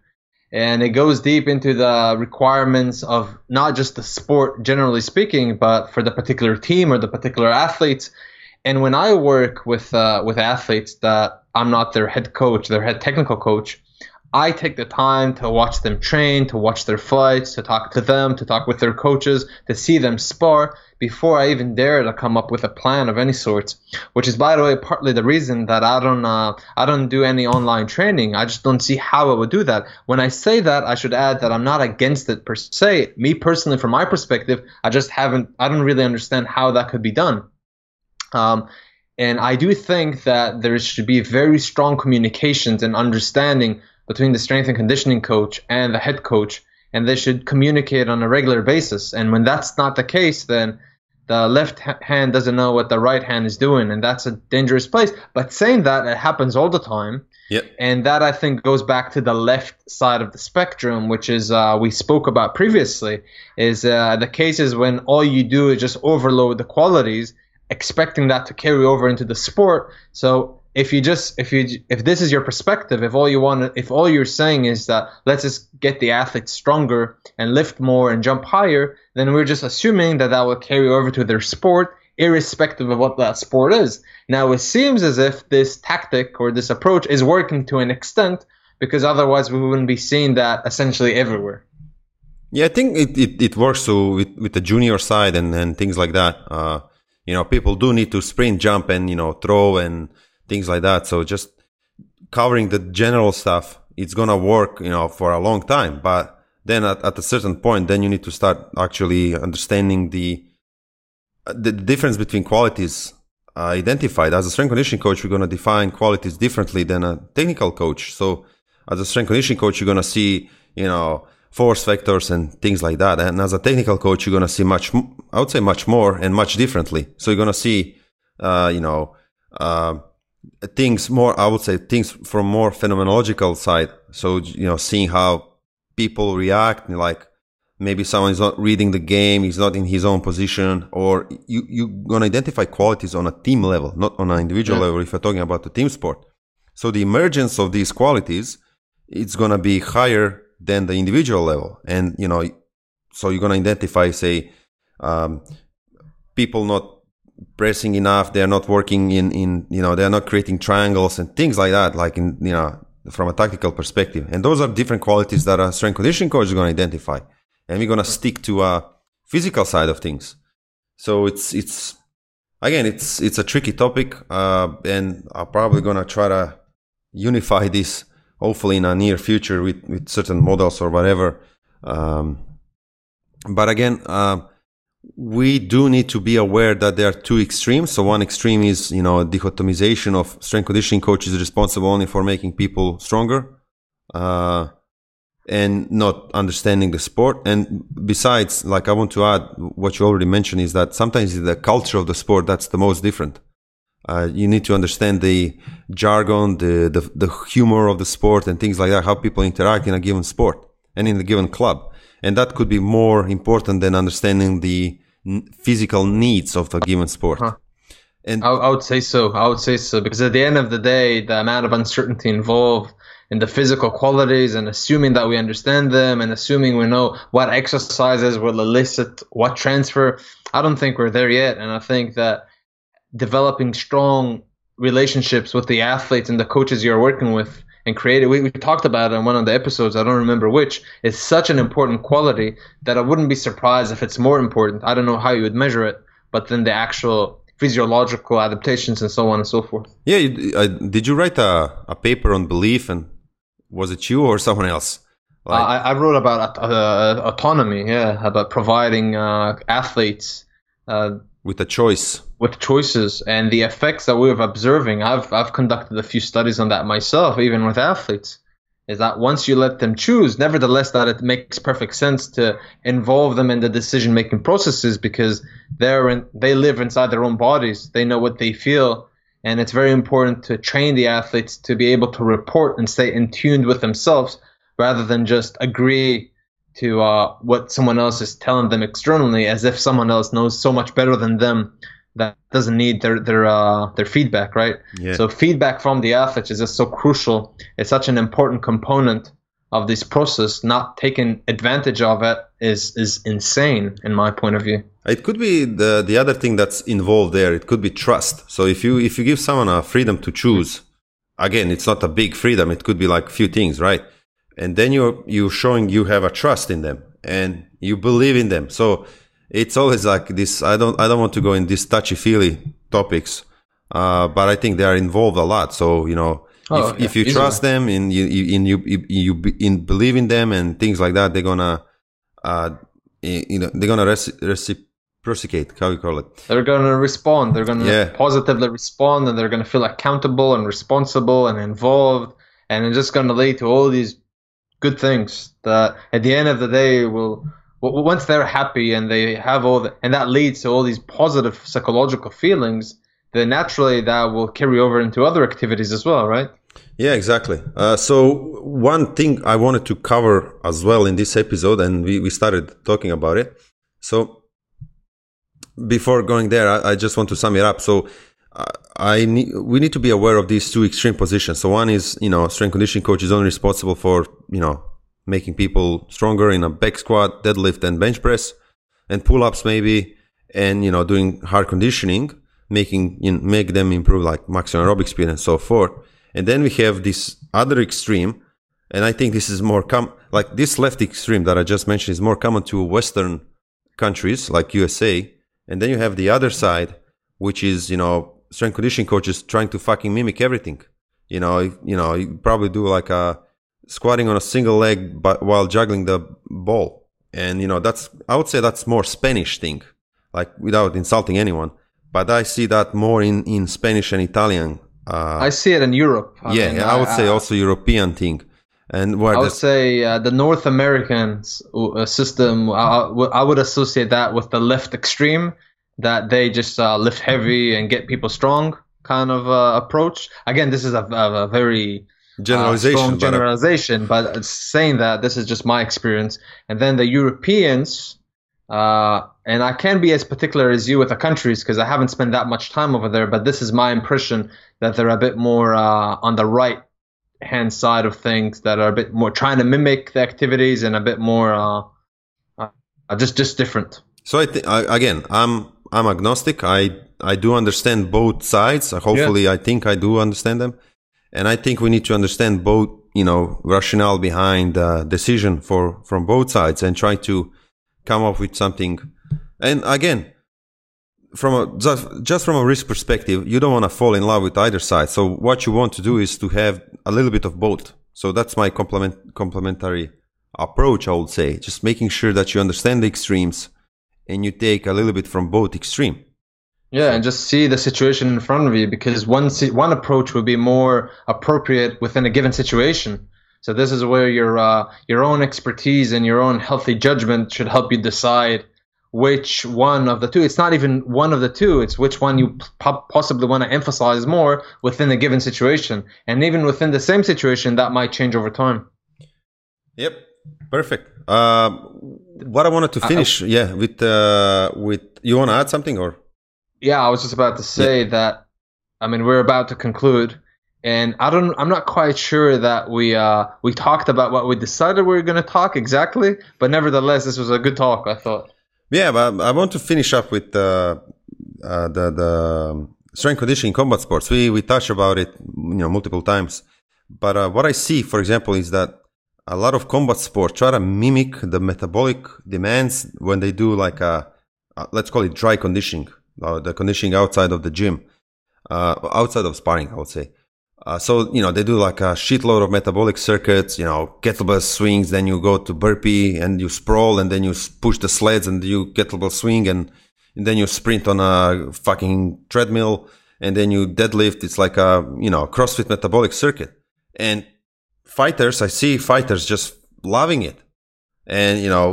And it goes deep into the requirements of not just the sport, generally speaking, but for the particular team or the particular athletes. And when I work with uh, with athletes that I'm not their head coach, their head technical coach, I take the time to watch them train, to watch their fights, to talk to them, to talk with their coaches, to see them spar before I even dare to come up with a plan of any sort. Which is, by the way, partly the reason that I don't uh, I don't do any online training. I just don't see how I would do that. When I say that, I should add that I'm not against it per se. Me personally, from my perspective, I just haven't I don't really understand how that could be done. Um, and I do think that there should be very strong communications and understanding between the strength and conditioning coach and the head coach. and they should communicate on a regular basis. And when that's not the case, then the left hand doesn't know what the right hand is doing, and that's a dangerous place. But saying that, it happens all the time. Yep. And that I think goes back to the left side of the spectrum, which is uh, we spoke about previously, is uh, the cases when all you do is just overload the qualities, expecting that to carry over into the sport. So if you just if you if this is your perspective, if all you want, if all you're saying is that let's just get the athletes stronger and lift more and jump higher, then we're just assuming that that will carry over to their sport irrespective of what that sport is. Now, it seems as if this tactic or this approach is working to an extent because otherwise we wouldn't be seeing that essentially everywhere. Yeah, I think it, it, it works so with, with the junior side and, and things like that. Uh, you know, people do need to sprint, jump, and, you know, throw and things like that. So just covering the general stuff, it's to work, you know, for a long time. But then at, at a certain point, then you need to start actually understanding the, the difference between qualities uh, identified. As a strength conditioning coach, we're to define qualities differently than a technical coach. So as a strength conditioning coach, you're to see, you know, force vectors and things like that. And as a technical coach, you're going to see much, I would say much more and much differently. So you're going to see, uh, you know, uh, things more, I would say things from more phenomenological side. So, you know, seeing how people react, like, maybe someone is not reading the game, he's not in his own position, or you, you're going to identify qualities on a team level, not on an individual yeah. level if you're talking about the team sport. So the emergence of these qualities, it's going to be higher than the individual level. And, you know, so you're going to identify, say, um, people not pressing enough, they're not working in, in, you know, they're not creating triangles and things like that, like in, you know, from a tactical perspective. And those are different qualities that a strength conditioning coach is going to identify and we're gonna stick to a physical side of things. So it's it's again it's it's a tricky topic, uh, and I'm probably gonna try to unify this hopefully in a near future with with certain models or whatever. Um, but again, uh, we do need to be aware that there are two extremes. So one extreme is you know dichotomization of strength conditioning coaches responsible only for making people stronger. Uh, and not understanding the sport. And besides, like I want to add what you already mentioned is that sometimes the culture of the sport that's the most different. Uh, you need to understand the jargon, the, the the humor of the sport, and things like that. How people interact in a given sport and in a given club, and that could be more important than understanding the physical needs of a given sport. Huh. And I, I would say so. I would say so because at the end of the day, the amount of uncertainty involved in the physical qualities and assuming that we understand them and assuming we know what exercises will elicit what transfer. I don't think we're there yet. And I think that developing strong relationships with the athletes and the coaches you're working with and creating, we, we talked about it in one of the episodes, I don't remember which, is such an important quality that I wouldn't be surprised if it's more important. I don't know how you would measure it, but then the actual physiological adaptations and so on and so forth. Yeah, uh, did you write a, a paper on belief and was it you or someone else? Like, uh, I, I, wrote about uh, autonomy, yeah, about providing uh, athletes uh, with a choice, with choices, and the effects that we are observing. I've I've conducted a few studies on that myself, even with athletes. Is that once you let them choose, nevertheless, that it makes perfect sense to involve them in the decision-making processes because they're in, they live inside their own bodies. They know what they feel and it's very important to train the athletes to be able to report and stay in tune with themselves rather than just agree to uh, what someone else is telling them externally as if someone else knows so much better than them that doesn't need their their uh, their feedback, right? Yeah. So feedback from the athletes is just so crucial. It's such an important component of this process. Not taking advantage of it is is insane in my point of view. It could be the the other thing that's involved there. It could be trust. So if you if you give someone a freedom to choose, again, it's not a big freedom. It could be like a few things, right? And then you're you're showing you have a trust in them and you believe in them. So it's always like this. I don't I don't want to go in these touchy feely topics, uh, but I think they are involved a lot. So you know. Oh, if, yeah. if you Easily. trust them and you, in you, you, you in believe in them and things like that, they're gonna, uh, you know, they're gonna reci- reci- reciprocate how you call it they're going to respond they're going to yeah. positively respond and they're going to feel accountable and responsible and involved and it's just going to lead to all these good things that at the end of the day will once they're happy and they have all the, and that leads to all these positive psychological feelings then naturally that will carry over into other activities as well right? Yeah exactly. Uh, so one thing i wanted to cover as well in this episode and we, we started talking about it. So before going there i, I just want to sum it up. So I need, we need to be aware of these two extreme positions. So one is, you know, strength conditioning coach is only responsible for, you know, making people stronger in a back squat, deadlift, and bench press, and pull ups maybe, and you know doing hard conditioning, making you know, make them improve like maximum aerobic speed and so forth. And then we have this other extreme, and I think this is more com like this left extreme that I just mentioned is more common to Western countries like USA. And then you have the other side, which is you know strength conditioning coaches trying to fucking mimic everything. You know, you know, you probably do like a squatting on a single leg but while juggling the ball. And you know, that's I would say that's more Spanish thing, like without insulting anyone. But I see that more in in Spanish and Italian. Uh, I see it in Europe. I yeah, mean, I, I, would say also European thing. And where I would say uh, the North American uh, system, I, I would associate that with the left extreme, that they just uh, lift heavy and get people strong kind of uh, approach. Again, this is a, a very generalization, uh, generalization, but, but saying that this is just my experience. And then the Europeans, uh, and I can't be as particular as you with the countries because I haven't spent that much time over there, but this is my impression that they're a bit more uh, on the right hand side of things that are a bit more trying to mimic the activities and a bit more uh, uh, just just different. So I think again, I'm I'm agnostic. I I do understand both sides. Uh, hopefully, yeah. I think I do understand them, and I think we need to understand both. You know, rationale behind the decision for from both sides, and try to come up with something. And again, from a just, just from a risk perspective, you don't want to fall in love with either side. So what you want to do is to have a little bit of both. So that's my complement complementary approach. I would say, just making sure that you understand the extremes and you take a little bit from both extreme. Yeah, and just see the situation in front of you because one one approach would be more appropriate within a given situation. So this is where your uh, your own expertise and your own healthy judgment should help you decide which one of the two. It's not even one of the two. It's which one you possibly want to emphasize more within a given situation, and even within the same situation, that might change over time. Yep, perfect. Uh, what I wanted to finish, uh, yeah, with uh, with you want to add something or? Yeah, I was just about to say yeah. that. I mean, we're about to conclude, and I don't. I'm not quite sure that we uh we talked about what we decided we were going to talk exactly, but nevertheless, this was a good talk. I thought. Yeah, but I want to finish up with uh, uh, the the strength conditioning combat sports. We we touched about it, you know, multiple times. But uh, what I see, for example, is that a lot of combat sports try to mimic the metabolic demands when they do like a, a let's call it dry conditioning, uh, the conditioning outside of the gym, uh, outside of sparring, I would say. Uh, so you know they do like a shitload of metabolic circuits, you know kettlebell swings, then you go to burpee and you sprawl, and then you push the sleds and you kettlebell swing, and, and then you sprint on a fucking treadmill, and then you deadlift. It's like a you know CrossFit metabolic circuit, and fighters, I see fighters just loving it. And, you know,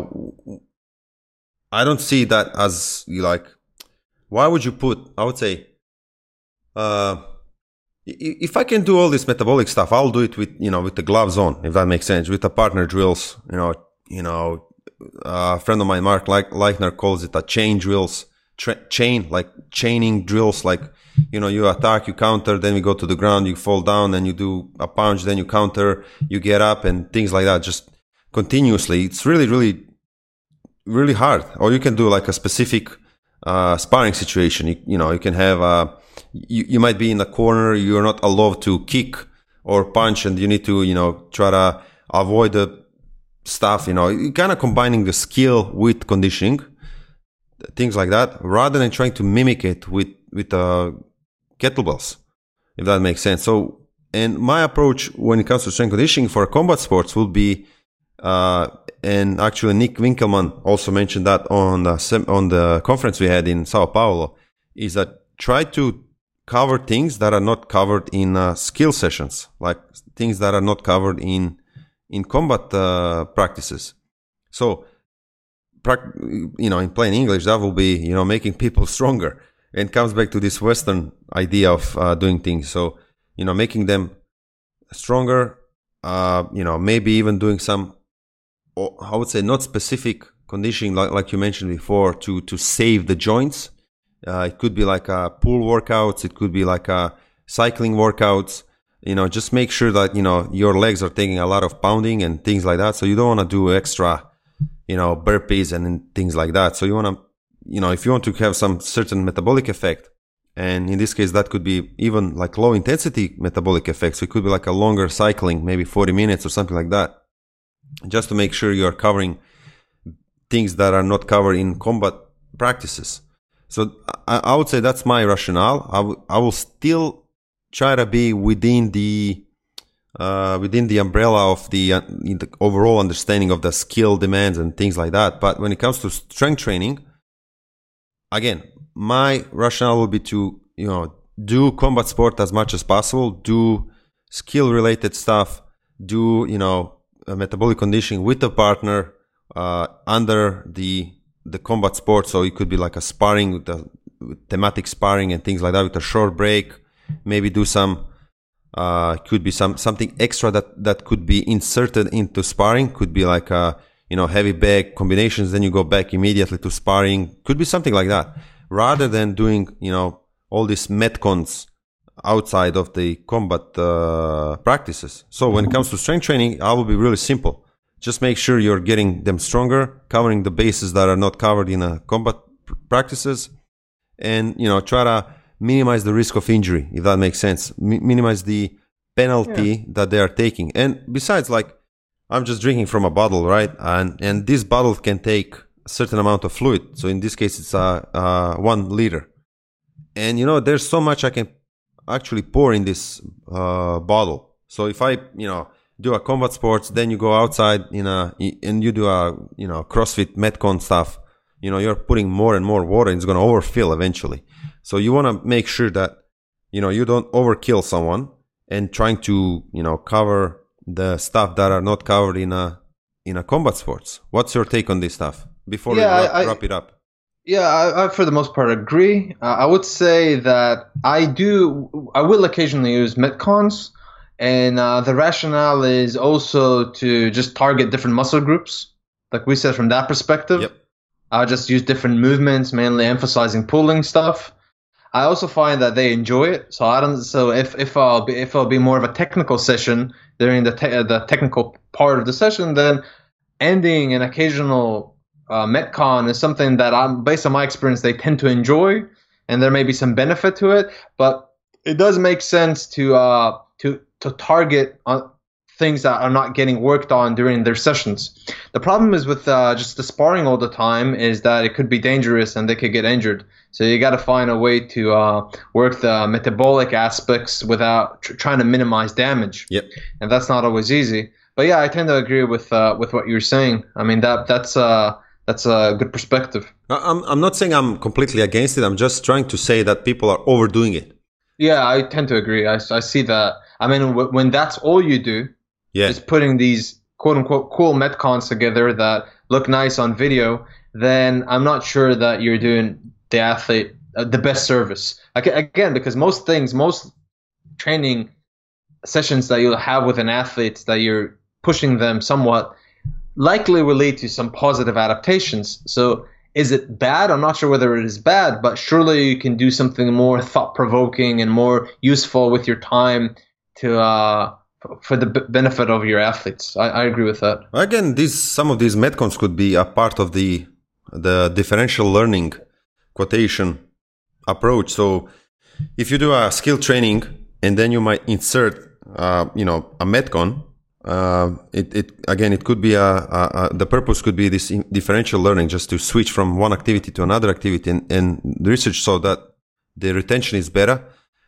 I don't see that as you like, why would you put, I would say, uh, if I can do all this metabolic stuff, I'll do it with, you know, with the gloves on, if that makes sense, with the partner drills, you know, you know, a friend of mine, Mark Leichner calls it a chain drills, tra- chain, like chaining drills, like, you know, you attack, you counter, then we go to the ground, you fall down, and you do a punch, then you counter, you get up, and things like that, just continuously. It's really, really, really hard. Or you can do like a specific uh, sparring situation. You, you know, you can have a, you, you might be in a corner, you're not allowed to kick or punch, and you need to, you know, try to avoid the stuff, you know, kind of combining the skill with conditioning, things like that, rather than trying to mimic it with with uh, kettlebells, if that makes sense. So, and my approach when it comes to strength conditioning for combat sports would be, uh, and actually Nick Winkelman also mentioned that on the, on the conference we had in Sao Paulo, is that try to cover things that are not covered in uh, skill sessions, like things that are not covered in in combat uh, practices. So, you know, in plain English, that will be you know making people [laughs] stronger, and comes back to this Western idea of uh, doing things. So, you know, making them stronger. Uh, you know, maybe even doing some, I would say, not specific conditioning like, like you mentioned before to to save the joints. Uh, it could be like a pool workouts. It could be like a cycling workouts you know just make sure that you know your legs are taking a lot of pounding and things like that so you don't want to do extra you know burpees and things like that so you want to you know if you want to have some certain metabolic effect and in this case that could be even like low intensity metabolic effects. so it could be like a longer cycling maybe 40 minutes or something like that just to make sure you are covering things that are not covered in combat practices so I, I would say that's my rationale I, w- I will still try to be within the uh, within the umbrella of the, uh, the, overall understanding of the skill demands and things like that. But when it comes to strength training, again, my rationale will be to you know do combat sport as much as possible, do skill related stuff, do you know metabolic conditioning with a partner uh, under the the combat sport. So it could be like a sparring with with thematic sparring and things like that with a short break maybe do some uh, could be some something extra that that could be inserted into sparring could be like a you know heavy bag combinations then you go back immediately to sparring could be something like that rather than doing you know all these metcons outside of the combat uh, practices so when it comes to strength training i will be really simple just make sure you're getting them stronger covering the bases that are not covered in a combat pr- practices and you know try to minimize the risk of injury, if that makes sense. Minimize the penalty yeah. that they are taking. And besides, like, I'm just drinking from a bottle, right? And and this bottle can take a certain amount of fluid. So in this case, it's a, uh, one liter. And you know, there's so much I can actually pour in this uh, bottle. So if I, you know, do a combat sports, then you go outside in a and you do a you know CrossFit Metcon stuff. You know, you're putting more and more water, and it's to overfill eventually. So you want to make sure that you know you don't overkill someone and trying to you know cover the stuff that are not covered in a in a combat sports. What's your take on this stuff before yeah, we wrap, I, wrap it up? Yeah, I, I, for the most part agree. Uh, I would say that I do. I will occasionally use metcons, and uh, the rationale is also to just target different muscle groups, like we said from that perspective. Yep. I just use different movements, mainly emphasizing pulling stuff. I also find that they enjoy it. So I don't. So if if I'll be if I'll be more of a technical session during the te- the technical part of the session, then ending an occasional uh, metcon is something that I'm based on my experience they tend to enjoy, and there may be some benefit to it. But it does make sense to uh to to target on things that are not getting worked on during their sessions. The problem is with uh, just the sparring all the time is that it could be dangerous and they could get injured. So you got to find a way to uh, work the metabolic aspects without tr- trying to minimize damage. Yep. And that's not always easy. But yeah, I tend to agree with uh, with what you're saying. I mean that that's uh that's a good perspective. I'm I'm not saying I'm completely against it. I'm just trying to say that people are overdoing it. Yeah, I tend to agree. I, I see that. I mean, w- when that's all you do, yeah. is putting these quote unquote cool metcons together that look nice on video, then I'm not sure that you're doing the athlete uh, the best service. Again, because most things, most training sessions that you'll have with an athlete that you're pushing them somewhat likely will lead to some positive adaptations. So is it bad? I'm not sure whether it is bad, but surely you can do something more thought provoking and more useful with your time to uh, for the benefit of your athletes. I, I agree with that. Again, these some of these metcons could be a part of the the differential learning quotation approach. So if you do a skill training and then you might insert, uh, you know, a metcon. Uh, it, it again, it could be a, a, a, the purpose could be this differential learning, just to switch from one activity to another activity, and, and research so that the retention is better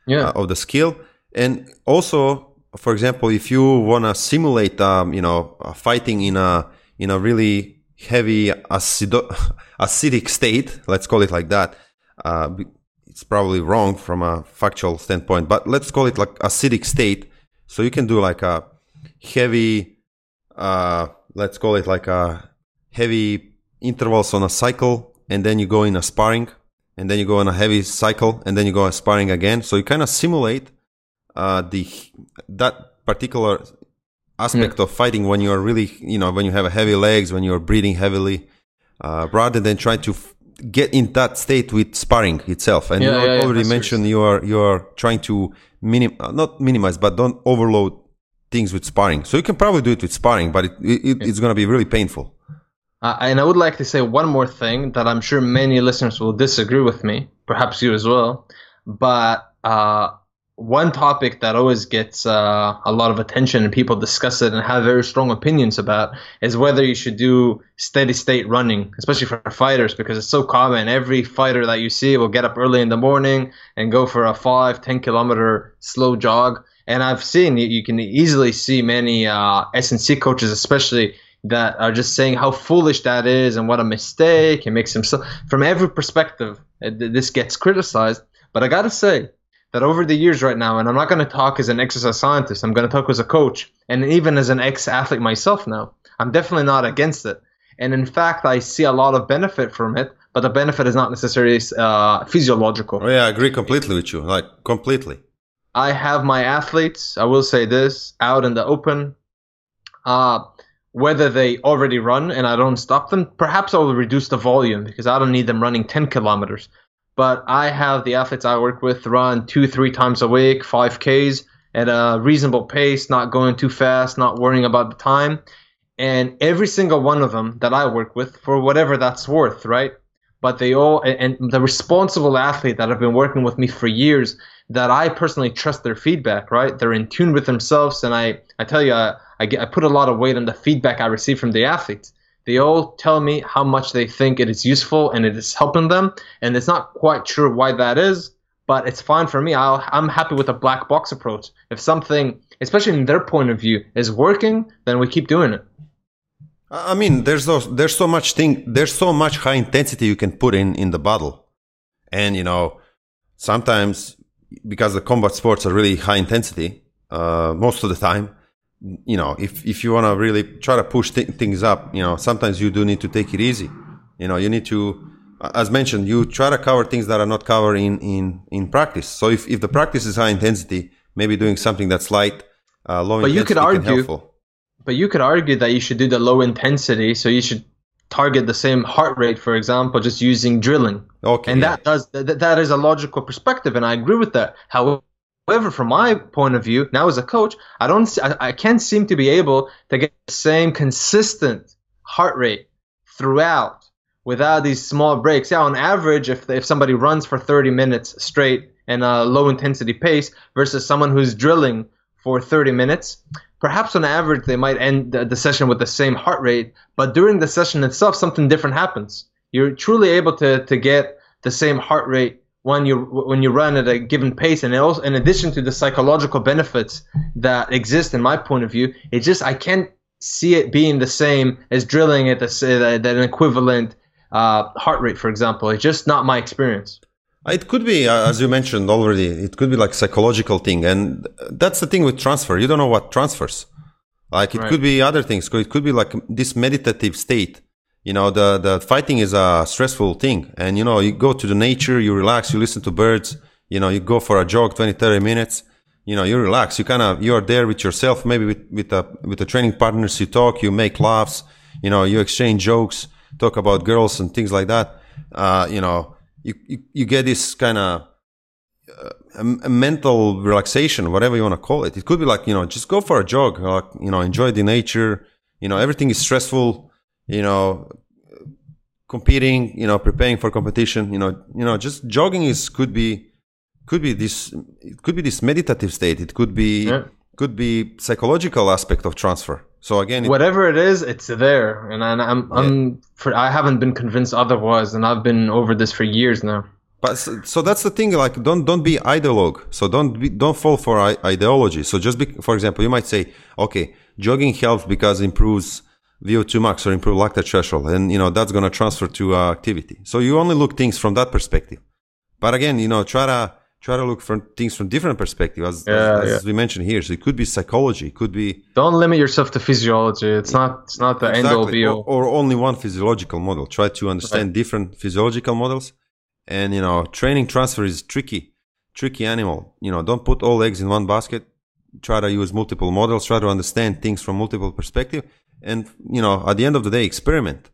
yeah. uh, of the skill, and also for example, if you want to simulate, um, you know, fighting in a in a really heavy acido- [laughs] acidic state, let's call it like that. Uh, it's probably wrong from a factual standpoint, but let's call it like acidic state. So you can do like a heavy uh, let's call it like a heavy intervals on a cycle, and then you go in a sparring, and then you go on a heavy cycle, and then you go a sparring again. So you kind of simulate uh, the that particular aspect yeah. of fighting when you're really, you know, when you have heavy legs, when you're breathing heavily, uh, rather than trying to f- get in that state with sparring itself. And yeah, you yeah, already mentioned you are you are trying to minim uh, not minimize, but don't overload things with sparring. So you can probably do it with sparring, but it, it it's going to be really painful. Uh, and I would like to say one more thing that I'm sure many listeners will disagree with me, perhaps you as well. But uh, one topic that always gets uh, a lot of attention and people discuss it and have very strong opinions about is whether you should do steady state running, especially for fighters, because it's so common. Every fighter that you see will get up early in the morning and go for a five, 10 kilometer slow jog. And I've seen you can easily see many uh, S&C coaches, especially that are just saying how foolish that is and what a mistake. It makes so. From every perspective, this gets criticized. But I gotta say, that over the years right now, and I'm not going to talk as an exercise scientist, I'm going to talk as a coach, and even as an ex athlete myself now, I'm definitely not against it. And in fact, I see a lot of benefit from it, but the benefit is not necessarily uh, physiological. Oh, yeah, I agree completely with you. Like, completely. I have my athletes, I will say this, out in the open. Uh, whether they already run and I don't stop them, perhaps I will reduce the volume because I don't need them running 10 kilometers but I have the athletes I work with run two, three times a week, 5Ks at a reasonable pace, not going too fast, not worrying about the time. And every single one of them that I work with, for whatever that's worth, right? But they all, and the responsible athlete that have been working with me for years, that I personally trust their feedback, right? They're in tune with themselves. And I, I tell you, I, I, get, I put a lot of weight on the feedback I receive from the athletes. They all tell me how much they think it is useful and it is helping them, and it's not quite sure why that is, but it's fine for me. i am happy with a black box approach. If something, especially in their point of view, is working, then we keep doing it. I mean, there's those, there's so much thing, there's so much high intensity you can put in in the bottle, and you know, sometimes because the combat sports are really high intensity, uh, most of the time, you know, if, if you want to really try to push th- things up, you know, sometimes you do need to take it easy. You know, you need to, as mentioned, you try to cover things that are not covered in, in, in practice. So if, if the practice is high intensity, maybe doing something that's light, uh, low but intensity you could argue, But you could argue that you should do the low intensity. So you should target the same heart rate, for example, just using drilling. Okay. And yeah. that does, that, that is a logical perspective. And I agree with that. However, However, from my point of view, now as a coach, I don't, I, I can't seem to be able to get the same consistent heart rate throughout without these small breaks. Yeah, on average, if if somebody runs for 30 minutes straight and a low intensity pace versus someone who's drilling for 30 minutes, perhaps on average they might end the session with the same heart rate, but during the session itself, something different happens. You're truly able to to get the same heart rate when you when you run at a given pace, and also in addition to the psychological benefits that exist in my point of view, it just I can't see it being the same as drilling at the at an equivalent uh, heart rate, for example. It's just not my experience. It could be, uh, as you mentioned already, it could be like psychological thing, and that's the thing with transfer. You don't know what transfers. Like it right. could be other things. It could be like this meditative state you know the the fighting is a stressful thing. And you know you go to the nature you relax you listen to birds you know you go for a jog 20 30 minutes. You know you relax. You kind of you are there with yourself maybe with with the with the training partners. You talk you make laughs you know you exchange jokes talk about girls and things like that. Uh, you know you, you, you get this kind of uh, a, a mental relaxation whatever you want to call it. It could be like you know just go for a jog like you know enjoy the nature. You know everything is stressful you know, competing, you know, preparing for competition, you know, you know, just jogging is could be could be this it could be this meditative state. It could be yeah. could be psychological aspect of transfer. So again, it, whatever it is, it's there, and I'm I'm, yeah. I'm for, I haven't been convinced otherwise, and I've been over this for years now. But so, so that's the thing. Like, don't don't be ideologue. So don't be, don't fall for ideology. So just be, for example, you might say, okay, jogging helps because it improves VO2 max or improve lactate threshold. And, you know, that's going to transfer to uh, activity. So you only look things from that perspective. But again, you know, try to, try to look for things from different perspectives, as, Yeah, as, yeah. as we mentioned here. So it could be psychology, it could be Don't limit yourself to physiology. It's not. It's not the end all Exactly. be all. or only one physiological model. Try to understand different physiological models. And you know, training transfer is tricky, tricky animal. You know, don't put all eggs in one basket. Try to use multiple models. Try to understand things from multiple perspective. And you know, at the end of the day, experiment.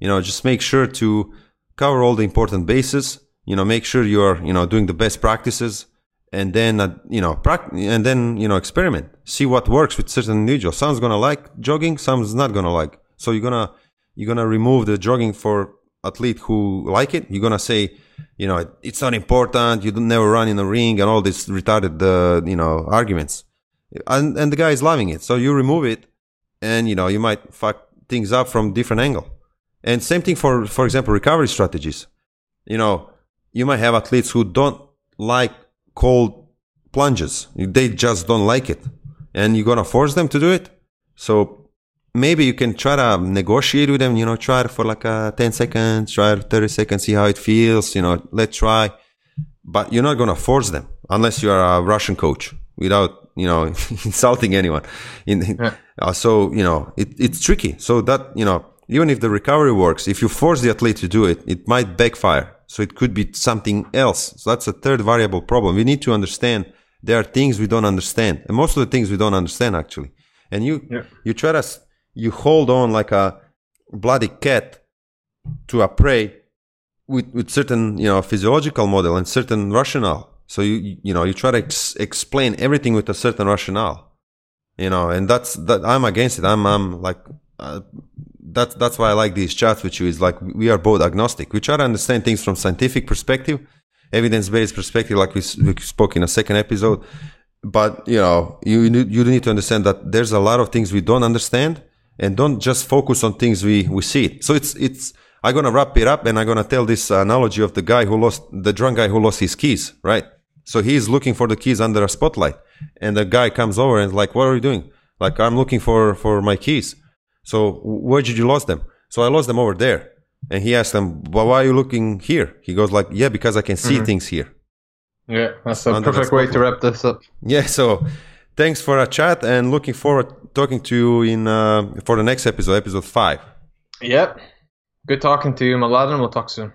You know, just make sure to cover all the important bases. You know, make sure you are you know doing the best practices. And then, uh, you know, and then, you know, experiment. See what works with certain individuals. Someone's gonna like jogging, someone's not gonna like. So you're gonna you're gonna remove the jogging for athlete who like it. You're gonna say, you know, it's not important. You never run in a ring and all these retarded, uh, you know, arguments. And and the guy is loving it. So you remove it, and you know you might fuck things up from different angle. And same thing for for example recovery strategies. You know, you might have athletes who don't like cold plunges. They just don't like it, and you're gonna force them to do it. So maybe you can try to negotiate with them, you know, try for like uh, 10 seconds, try it 30 seconds, see how it feels, you know, let's try. But you're not to force them unless you are a Russian coach without, you know, [laughs] insulting anyone. In, Yeah. Uh, so, you know, it, it's tricky. So that, you know, even if the recovery works, if you force the athlete to do it, it might backfire. So it could be something else. So that's a third variable problem. We need to understand there are things we don't understand. And most of the things we don't understand actually. And you, Yeah. you try to, you hold on like a bloody cat to a prey with, with certain, you know, physiological model and certain rationale. So you, you- know, you try to ex- explain everything with a certain rationale, you know, and that's, that I'm against it. I'm, I'm like, uh, that's, that's why I like these chats with you is like, we are both agnostic. We try to understand things from scientific perspective, evidence-based perspective, like we, we spoke in a second episode. But, you know, you, you need to understand that there's a lot of things we don't understand and don't just focus on things we, we see. So it's, it's, I'm to wrap it up and I'm to tell this analogy of the guy who lost, the drunk guy who lost his keys, right? So he's looking for the keys under a spotlight and the guy comes over and is like, what are you doing? Like, I'm looking for, for my keys. So where did you lose them? So I lost them over there. And he asked them, well, why are you looking here? He goes like, yeah, because I can see things here. Yeah, that's a Under perfect way to wrap this up. Yeah. So thanks for a chat and looking forward talking to you in, uh, for the next episode, episode five. Yep. Good talking to you, Mladen. We'll talk soon.